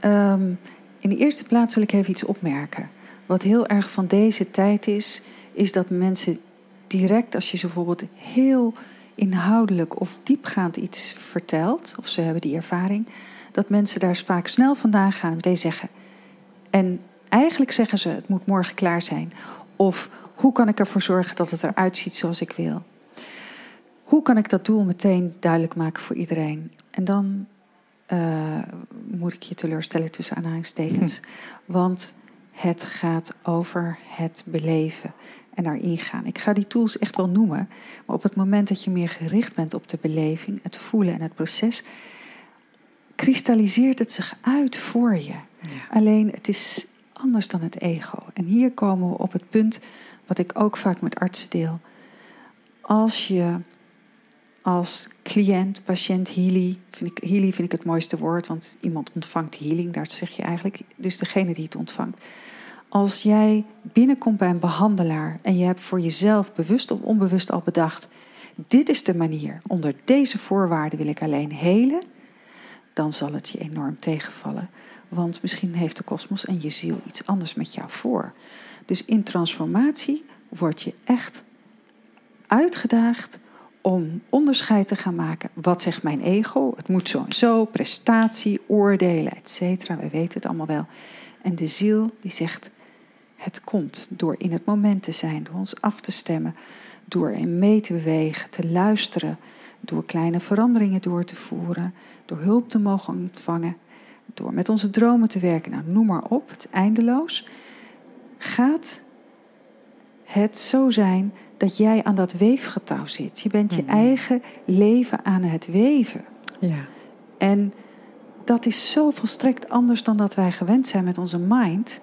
Um in de eerste plaats wil ik even iets opmerken. Wat heel erg van deze tijd is, is dat mensen direct, als je ze bijvoorbeeld heel inhoudelijk of diepgaand iets vertelt, of ze hebben die ervaring, dat mensen daar vaak snel vandaan gaan en meteen zeggen. En eigenlijk zeggen ze: het moet morgen klaar zijn. Of hoe kan ik ervoor zorgen dat het eruit ziet zoals ik wil? Hoe kan ik dat doel meteen duidelijk maken voor iedereen? En dan uh, moet ik je teleurstellen tussen aanhalingstekens. Hm. Want het gaat over het beleven en daarin gaan. Ik ga die tools echt wel noemen, maar op het moment dat je meer gericht bent op de beleving, het voelen en het proces, kristalliseert het zich uit voor je. Alleen het is anders dan het ego. En hier komen we op het punt wat ik ook vaak met artsen deel. Als je als cliënt, patiënt, healy. Vind ik, healy vind ik het mooiste woord, want iemand ontvangt healing, daar zeg je eigenlijk. Dus degene die het ontvangt. Als jij binnenkomt bij een behandelaar en je hebt voor jezelf bewust of onbewust al bedacht: dit is de manier, onder deze voorwaarden wil ik alleen helen, dan zal het je enorm tegenvallen. Want misschien heeft de kosmos en je ziel iets anders met jou voor. Dus in transformatie word je echt uitgedaagd om onderscheid te gaan maken. Wat zegt mijn ego? Het moet zo en zo, prestatie, oordelen, et cetera. We weten het allemaal wel. En de ziel die zegt, het komt door in het moment te zijn, door ons af te stemmen, door in mee te bewegen, te luisteren, door kleine veranderingen door te voeren, door hulp te mogen ontvangen, door met onze dromen te werken. Nou, noem maar op, het eindeloos. Gaat het zo zijn dat jij aan dat weefgetouw zit. Je bent je mhm. eigen leven aan het weven. Ja. En dat is zo volstrekt anders dan dat wij gewend zijn met onze mind.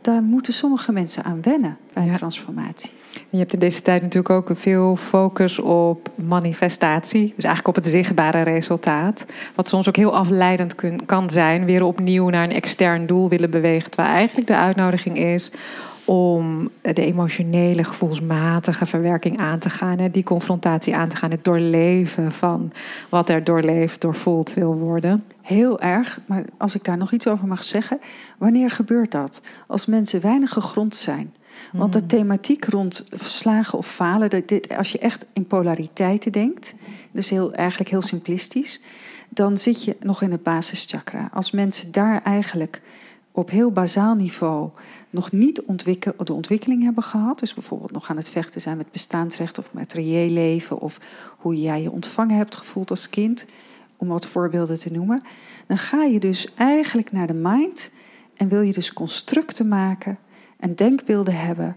Daar moeten sommige mensen aan wennen bij ja. transformatie. Je hebt in deze tijd natuurlijk ook veel focus op manifestatie. Dus eigenlijk op het zichtbare resultaat. Wat soms ook heel afleidend kan zijn. Weer opnieuw naar een extern doel willen bewegen. Terwijl eigenlijk de uitnodiging is om de emotionele, gevoelsmatige verwerking aan te gaan. Hè, die confrontatie aan te gaan. Het doorleven van wat er doorleefd, doorvoeld wil worden. Heel erg, maar als ik daar nog iets over mag zeggen. Wanneer gebeurt dat? Als mensen weinig gegrond zijn. Want de hmm. thematiek rond slagen of falen, dat dit, als je echt in polariteiten denkt, dus heel, eigenlijk heel simplistisch, dan zit je nog in het basischakra. Als mensen daar eigenlijk op heel bazaal niveau nog niet ontwikkel, de ontwikkeling hebben gehad, dus bijvoorbeeld nog aan het vechten zijn met bestaansrecht of met reëel leven, of hoe jij je ontvangen hebt gevoeld als kind, om wat voorbeelden te noemen, dan ga je dus eigenlijk naar de mind en wil je dus constructen maken en denkbeelden hebben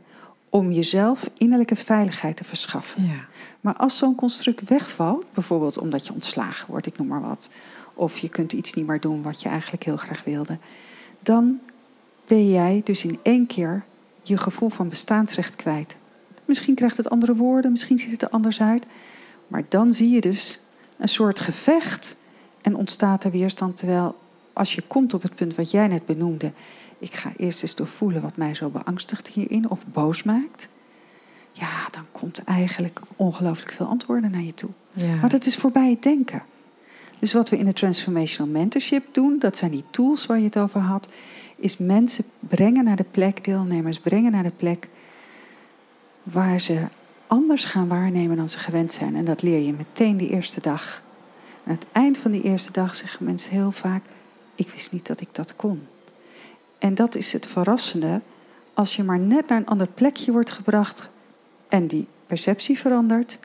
om jezelf innerlijke veiligheid te verschaffen. Ja. Maar als zo'n construct wegvalt, bijvoorbeeld omdat je ontslagen wordt, ik noem maar wat, of je kunt iets niet meer doen wat je eigenlijk heel graag wilde, dan ben jij dus in één keer je gevoel van bestaansrecht kwijt. Misschien krijgt het andere woorden, misschien ziet het er anders uit. Maar dan zie je dus een soort gevecht en ontstaat er weerstand. Terwijl als je komt op het punt wat jij net benoemde, ik ga eerst eens doorvoelen wat mij zo beangstigt hierin of boos maakt. Ja, dan komt eigenlijk ongelooflijk veel antwoorden naar je toe. Ja. Maar dat is voorbij het denken. Dus wat we in de Transformational Mentorship doen, dat zijn die tools waar je het over had, is mensen brengen naar de plek, deelnemers brengen naar de plek waar ze anders gaan waarnemen dan ze gewend zijn. En dat leer je meteen de eerste dag. aan het eind van die eerste dag zeggen mensen heel vaak: Ik wist niet dat ik dat kon. En dat is het verrassende. Als je maar net naar een ander plekje wordt gebracht en die perceptie verandert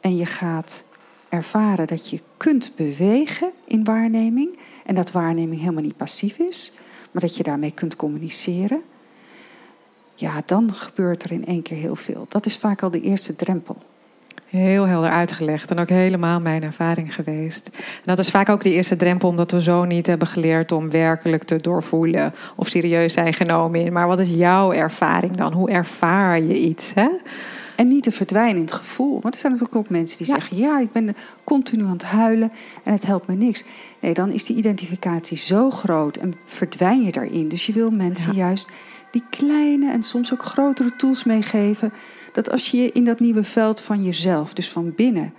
en je gaat ervaren dat je kunt bewegen in waarneming en dat waarneming helemaal niet passief is, maar dat je daarmee kunt communiceren, ja, dan gebeurt er in één keer heel veel. Dat is vaak al de eerste drempel. Heel helder uitgelegd en ook helemaal mijn ervaring geweest. En dat is vaak ook de eerste drempel, omdat we zo niet hebben geleerd om werkelijk te doorvoelen of serieus zijn genomen in. Maar wat is jouw ervaring dan? Hoe ervaar je iets? Hè? En niet te verdwijnen in het gevoel. Want er zijn natuurlijk ook mensen die Ja. zeggen: Ja, ik ben continu aan het huilen en het helpt me niks. Nee, dan is die identificatie zo groot en verdwijn je daarin. Dus je wil mensen Ja. juist die kleine en soms ook grotere tools meegeven. Dat als je je in dat nieuwe veld van jezelf, dus van binnen,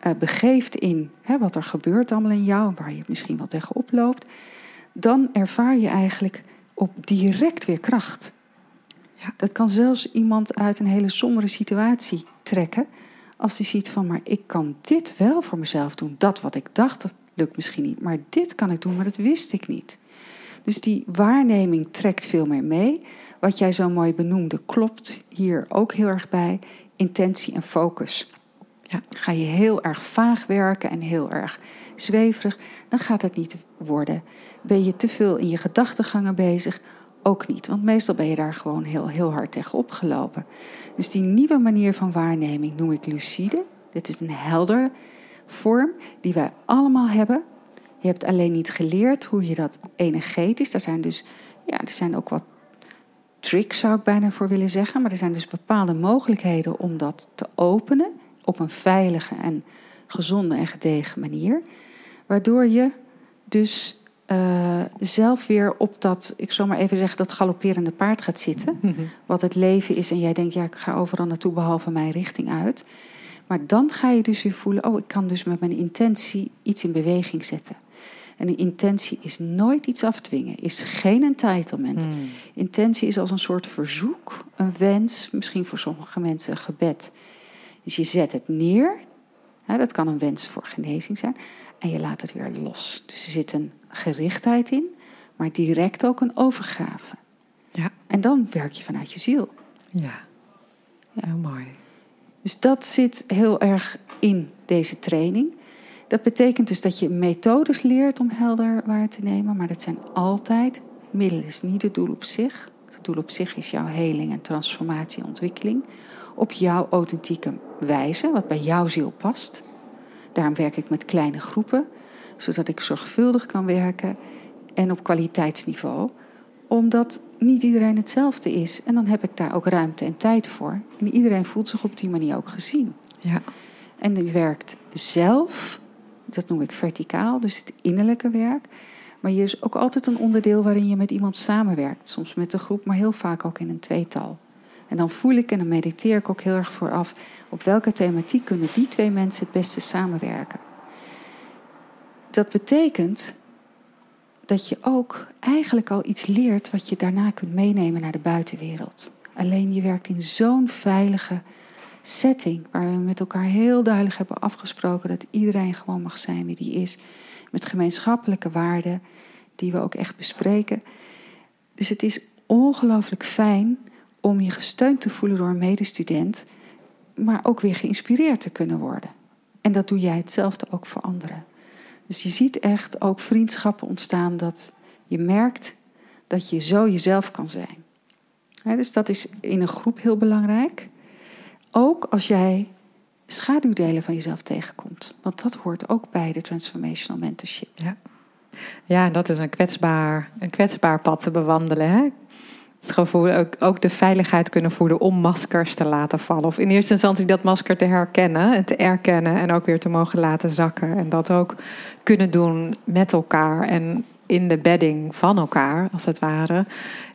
eh, begeeft in hè, wat er gebeurt allemaal in jou, waar je misschien wel tegenop loopt, dan ervaar je eigenlijk op direct weer kracht. Ja. Dat kan zelfs iemand uit een hele sombere situatie trekken. Als hij ziet van, maar ik kan dit wel voor mezelf doen. Dat wat ik dacht, dat lukt misschien niet. Maar dit kan ik doen, maar dat wist ik niet. Dus die waarneming trekt veel meer mee. Wat jij zo mooi benoemde, klopt hier ook heel erg bij. Intentie en focus. Ja. Ga je heel erg vaag werken en heel erg zweverig, dan gaat het niet worden. Ben je te veel in je gedachtegangen bezig, ook niet. Want meestal ben je daar gewoon heel, heel hard tegen opgelopen. Dus die nieuwe manier van waarneming noem ik lucide. Dit is een heldere vorm die wij allemaal hebben. Je hebt alleen niet geleerd hoe je dat energetisch. Er zijn dus, ja, er zijn ook wat tricks, zou ik bijna voor willen zeggen. Maar er zijn dus bepaalde mogelijkheden om dat te openen op een veilige en gezonde en gedegen manier. Waardoor je dus eh, zelf weer op dat, ik zal maar even zeggen, dat galopperende paard gaat zitten. Wat het leven is. En jij denkt, ja, ik ga overal naartoe behalve mijn richting uit. Maar dan ga je dus weer voelen, oh, ik kan dus met mijn intentie iets in beweging zetten. En een intentie is nooit iets afdwingen, is geen entitlement. Hmm. Intentie is als een soort verzoek, een wens, misschien voor sommige mensen een gebed. Dus je zet het neer, dat kan een wens voor genezing zijn, en je laat het weer los. Dus er zit een gerichtheid in, maar direct ook een overgave. Ja. En dan werk je vanuit je ziel. Ja. Heel mooi. Dus dat zit heel erg in deze training. Dat betekent dus dat je methodes leert om helder waar te nemen, maar dat zijn altijd middelen. Het is niet het doel op zich. Het doel op zich is jouw heling en transformatie en ontwikkeling. Op jouw authentieke wijze, wat bij jouw ziel past. Daarom werk ik met kleine groepen, zodat ik zorgvuldig kan werken en op kwaliteitsniveau omdat niet iedereen hetzelfde is. En dan heb ik daar ook ruimte en tijd voor. En iedereen voelt zich op die manier ook gezien. Ja. En die werkt zelf, dat noem ik verticaal, dus het innerlijke werk. Maar je is ook altijd een onderdeel waarin je met iemand samenwerkt. Soms met een groep, maar heel vaak ook in een tweetal. En dan voel ik en dan mediteer ik ook heel erg vooraf op welke thematiek kunnen die twee mensen het beste samenwerken. Dat betekent dat je ook eigenlijk al iets leert wat je daarna kunt meenemen naar de buitenwereld. Alleen je werkt in zo'n veilige setting waar we met elkaar heel duidelijk hebben afgesproken dat iedereen gewoon mag zijn wie die is, met gemeenschappelijke waarden die we ook echt bespreken. Dus het is ongelooflijk fijn om je gesteund te voelen door een medestudent, maar ook weer geïnspireerd te kunnen worden. En dat doe jij hetzelfde ook voor anderen. Dus je ziet echt ook vriendschappen ontstaan dat je merkt dat je zo jezelf kan zijn. Dus dat is in een groep heel belangrijk. Ook als jij schaduwdelen van jezelf tegenkomt. Want dat hoort ook bij de transformational mentorship. Ja. Ja, en dat is een kwetsbaar, een kwetsbaar pad te bewandelen. Hè? Het gevoel, ook, ook de veiligheid kunnen voelen om maskers te laten vallen. Of in eerste instantie dat masker te herkennen en te erkennen. En ook weer te mogen laten zakken. En dat ook kunnen doen met elkaar. En in de bedding van elkaar, als het ware.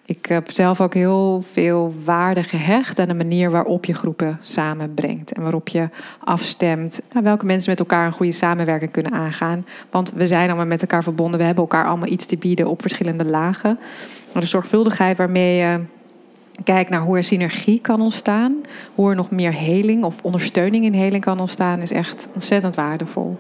Ik heb zelf ook heel veel waarde gehecht aan de manier waarop je groepen samenbrengt. En waarop je afstemt welke mensen met elkaar een goede samenwerking kunnen aangaan. Want we zijn allemaal met elkaar verbonden. We hebben elkaar allemaal iets te bieden op verschillende lagen. Maar de zorgvuldigheid waarmee je kijkt naar hoe er synergie kan ontstaan. Hoe er nog meer heling of ondersteuning in heling kan ontstaan, is echt ontzettend waardevol.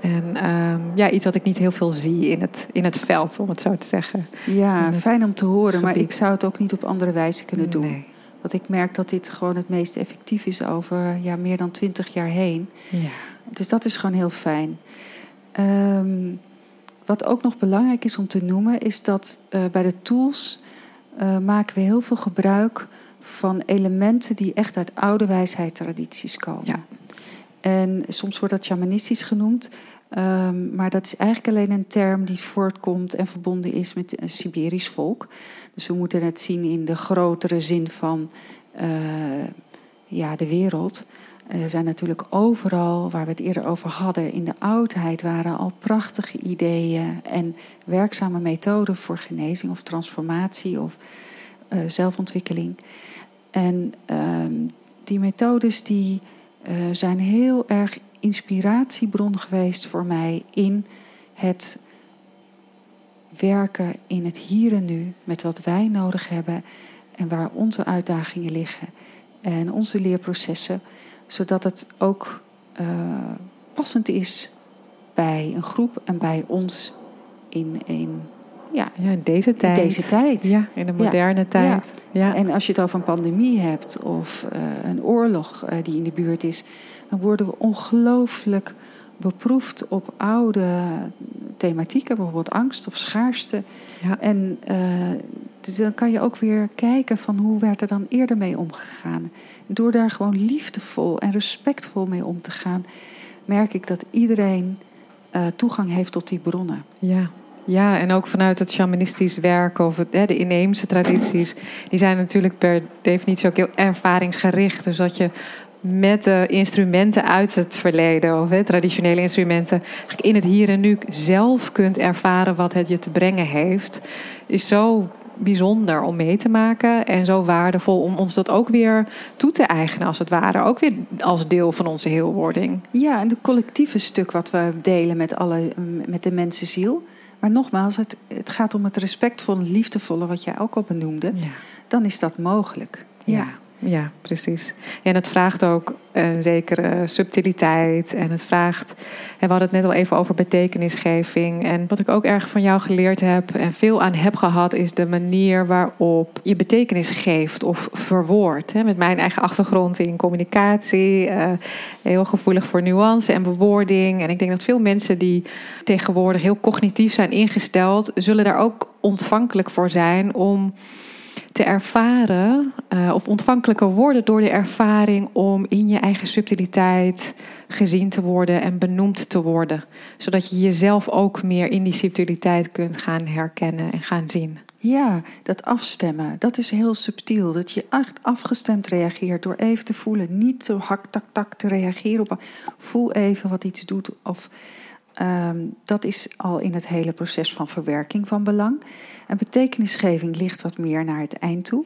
En um, ja, iets wat ik niet heel veel zie in het, in het veld, om het zo te zeggen. Ja, fijn om te horen, maar ik zou het ook niet op andere wijze kunnen doen. Nee. Want ik merk dat dit gewoon het meest effectief is over ja, meer dan twintig jaar heen. Ja. Dus dat is gewoon heel fijn. Um, wat ook nog belangrijk is om te noemen, is dat uh, bij de tools uh, maken we heel veel gebruik van elementen die echt uit oude wijsheid tradities komen. Ja. En soms wordt dat shamanistisch genoemd. Um, maar dat is eigenlijk alleen een term die voortkomt en verbonden is met een Siberisch volk. Dus we moeten het zien in de grotere zin van uh, ja, de wereld. Er zijn natuurlijk overal, waar we het eerder over hadden, in de oudheid waren al prachtige ideeën en werkzame methoden voor genezing of transformatie of uh, zelfontwikkeling. En uh, die methodes die uh, zijn heel erg inspiratiebron geweest voor mij in het werken in het hier en nu met wat wij nodig hebben en waar onze uitdagingen liggen en onze leerprocessen, zodat het ook uh, passend is bij een groep en bij ons in, in ja, ja, in deze tijd. In deze tijd. Ja, in de moderne tijd. Ja. En als je het over een pandemie hebt of uh, een oorlog uh, die in de buurt is, dan worden we ongelooflijk beproefd op oude thematieken, bijvoorbeeld angst of schaarste. Ja. En uh, dus dan kan je ook weer kijken van hoe werd er dan eerder mee omgegaan. Door daar gewoon liefdevol en respectvol mee om te gaan, merk ik dat iedereen uh, toegang heeft tot die bronnen. Ja. Ja, en ook vanuit het shamanistisch werk of het, hè, de inheemse tradities, die zijn natuurlijk per definitie ook heel ervaringsgericht. Dus dat je met de instrumenten uit het verleden, of hè, traditionele instrumenten, in het hier en nu zelf kunt ervaren wat het je te brengen heeft, is zo bijzonder om mee te maken en zo waardevol om ons dat ook weer toe te eigenen, als het ware. Ook weer als deel van onze heelwording. Ja, en het collectieve stuk wat we delen met, alle, met de mensenziel. Maar nogmaals, het, het gaat om het respectvolle, liefdevolle, wat jij ook al benoemde. Ja. Dan is dat mogelijk. ja. Ja, precies. En het vraagt ook een zekere subtiliteit. En het vraagt, en we hadden het net al even over betekenisgeving. En wat ik ook erg van jou geleerd heb en veel aan heb gehad, is de manier waarop je betekenis geeft of verwoordt. Met mijn eigen achtergrond in communicatie, uh, heel gevoelig voor nuance en bewoording. En ik denk dat veel mensen die tegenwoordig heel cognitief zijn ingesteld, zullen daar ook ontvankelijk voor zijn om te ervaren uh, of ontvankelijker worden door de ervaring om in je eigen subtiliteit gezien te worden en benoemd te worden. Zodat je jezelf ook meer in die subtiliteit kunt gaan herkennen en gaan zien. Ja, dat afstemmen, dat is heel subtiel. Dat je echt afgestemd reageert door even te voelen. Niet zo hak, tak, tak te reageren op. Voel even wat iets doet. Of, um, dat is al in het hele proces van verwerking van belang. En betekenisgeving ligt wat meer naar het eind toe.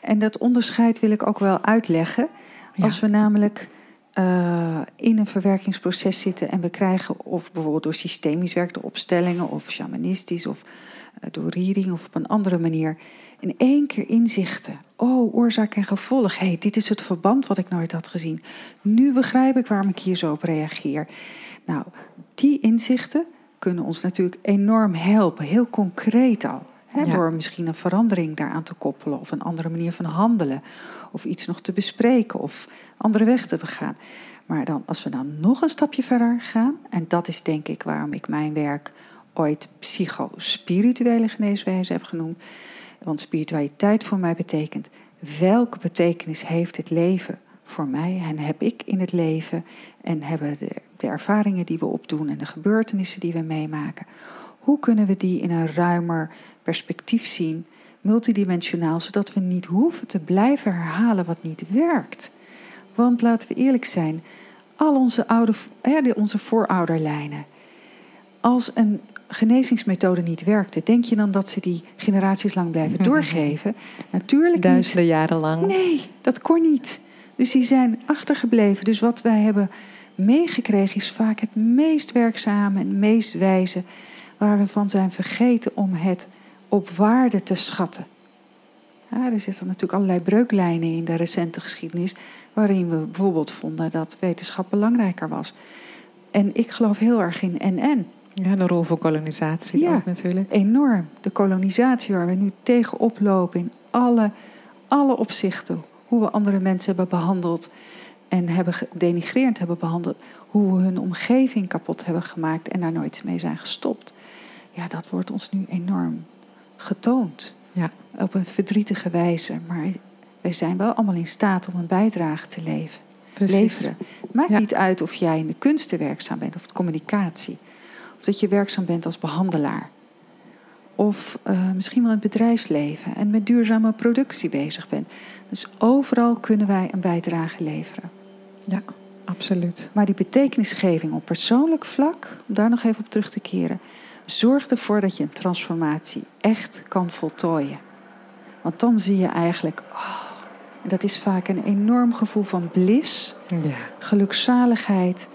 En dat onderscheid wil ik ook wel uitleggen. Als we namelijk uh, in een verwerkingsproces zitten en we krijgen, of bijvoorbeeld door systemisch werk, door opstellingen of shamanistisch of uh, door reading of op een andere manier, in één keer inzichten. Oh, oorzaak en gevolg. hey, dit is het verband wat ik nooit had gezien. Nu begrijp ik waarom ik hier zo op reageer. Nou, die inzichten kunnen ons natuurlijk enorm helpen, heel concreet al. He, Door misschien een verandering daaraan te koppelen of een andere manier van handelen. Of iets nog te bespreken of andere weg te begaan. Maar dan, als we dan nog een stapje verder gaan, en dat is denk ik waarom ik mijn werk ooit psychospirituele geneeswijze heb genoemd. Want spiritualiteit voor mij betekent welke betekenis heeft het leven voor mij en heb ik in het leven en hebben de, de ervaringen die we opdoen en de gebeurtenissen die we meemaken hoe kunnen we die in een ruimer perspectief zien, multidimensionaal, zodat we niet hoeven te blijven herhalen wat niet werkt? Want laten we eerlijk zijn, al onze, oude, onze voorouderlijnen. Als een genezingsmethode niet werkte, denk je dan dat ze die generaties lang blijven doorgeven? Natuurlijk Duizenden jaren lang. Nee, dat kon niet. Dus die zijn achtergebleven. Dus wat wij hebben meegekregen is vaak het meest werkzame en meest wijze, waar we van zijn vergeten om het op waarde te schatten. Ja, er zitten natuurlijk allerlei breuklijnen in de recente geschiedenis, waarin we bijvoorbeeld vonden dat wetenschap belangrijker was. En ik geloof heel erg in en-en. Ja, de rol van kolonisatie Ja. ook natuurlijk. Enorm. De kolonisatie waar we nu tegenop lopen in alle, alle opzichten. Hoe we andere mensen hebben behandeld en hebben gedenigrerend hebben behandeld. Hoe we hun omgeving kapot hebben gemaakt en daar nooit mee zijn gestopt. Ja, dat wordt ons nu enorm getoond. Ja. Op een verdrietige wijze. Maar wij zijn wel allemaal in staat om een bijdrage te leven. Precies. leveren. Maakt Ja. niet uit of jij in de kunsten werkzaam bent of de communicatie. Of dat je werkzaam bent als behandelaar. Of eh, misschien wel in het bedrijfsleven en met duurzame productie bezig bent. Dus overal kunnen wij een bijdrage leveren. Ja, absoluut. Maar die betekenisgeving op persoonlijk vlak, om daar nog even op terug te keren, zorgt ervoor dat je een transformatie echt kan voltooien. Want dan zie je eigenlijk, oh, dat is vaak een enorm gevoel van bliss, Ja. gelukzaligheid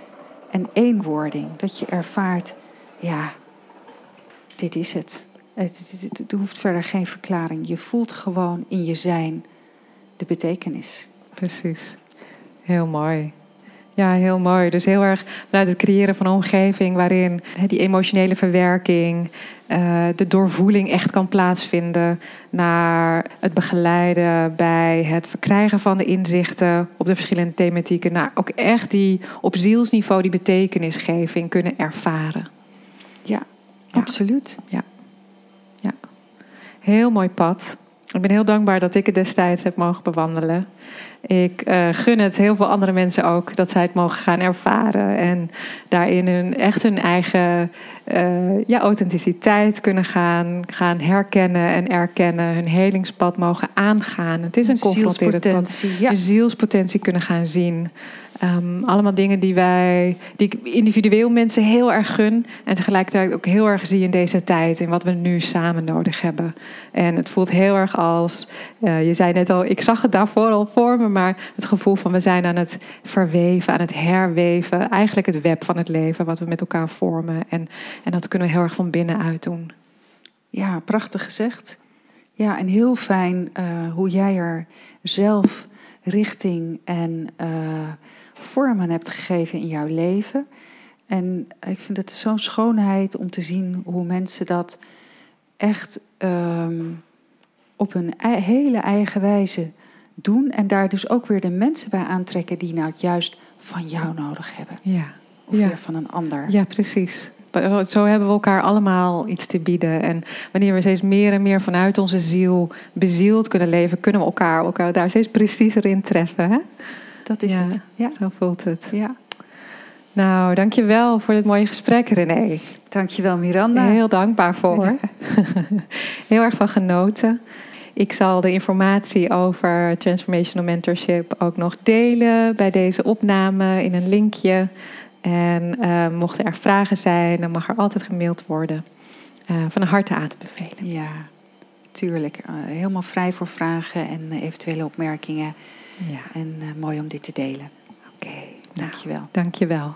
en eenwording. Dat je ervaart, ja, dit is het. Het, het, het- het hoeft verder geen verklaring. Je voelt gewoon in je zijn de betekenis. Precies. Heel mooi. Ja, heel mooi. Dus heel erg vanuit het creëren van een omgeving waarin die emotionele verwerking, eh, de doorvoeling echt kan plaatsvinden. Naar het begeleiden bij het verkrijgen van de inzichten op de verschillende thematieken. Naar ook echt die op zielsniveau die betekenisgeving kunnen ervaren. Ja, Ja. absoluut. Heel mooi pad. Ik ben heel dankbaar dat ik het destijds heb mogen bewandelen. Ik eh, gun het heel veel andere mensen ook dat zij het mogen gaan ervaren. En daarin hun, echt hun eigen eh, ja, authenticiteit kunnen gaan, gaan herkennen en erkennen. Hun helingspad mogen aangaan. Het is een confronterend pad. zielspotentie. Ja. Een zielspotentie kunnen gaan zien. Ehm, allemaal dingen die wij, die ik individueel mensen heel erg gun. En tegelijkertijd ook heel erg zie in deze tijd. In wat we nu samen nodig hebben. En het voelt heel erg als, eh, je zei net al, ik zag het daarvoor al voor me. Maar het gevoel van we zijn aan het verweven, aan het herweven. Eigenlijk het web van het leven wat we met elkaar vormen. En, en dat kunnen we heel erg van binnenuit doen. Ja, prachtig gezegd. Ja, en heel fijn eh, hoe jij er zelf richting en eh, vorm aan hebt gegeven in jouw leven. En ik vind het zo'n schoonheid om te zien hoe mensen dat echt ehm, op hun hele eigen wijze doen. En daar dus ook weer de mensen bij aantrekken die nou het juist van jou nodig hebben. Ja, Of Ja. weer van een ander. Ja, precies. Zo hebben we elkaar allemaal iets te bieden. En wanneer we steeds meer en meer vanuit onze ziel bezield kunnen leven, kunnen we elkaar, elkaar daar steeds preciezer in treffen. Hè? Dat is Ja. het. Ja. Zo voelt het. ja. Nou, dankjewel voor dit mooie gesprek, René. Dankjewel Miranda. Heel dankbaar voor. Heel erg van genoten. Ik zal de informatie over Transformational Mentorship ook nog delen bij deze opname in een linkje. En eh, mochten er vragen zijn, dan mag er altijd gemaild worden. Eh, van harte aan te bevelen. Ja, tuurlijk. Eh, helemaal vrij voor vragen en eventuele opmerkingen. Ja, En eh, mooi om dit te delen. oké. Nou, Dankjewel. dankjewel.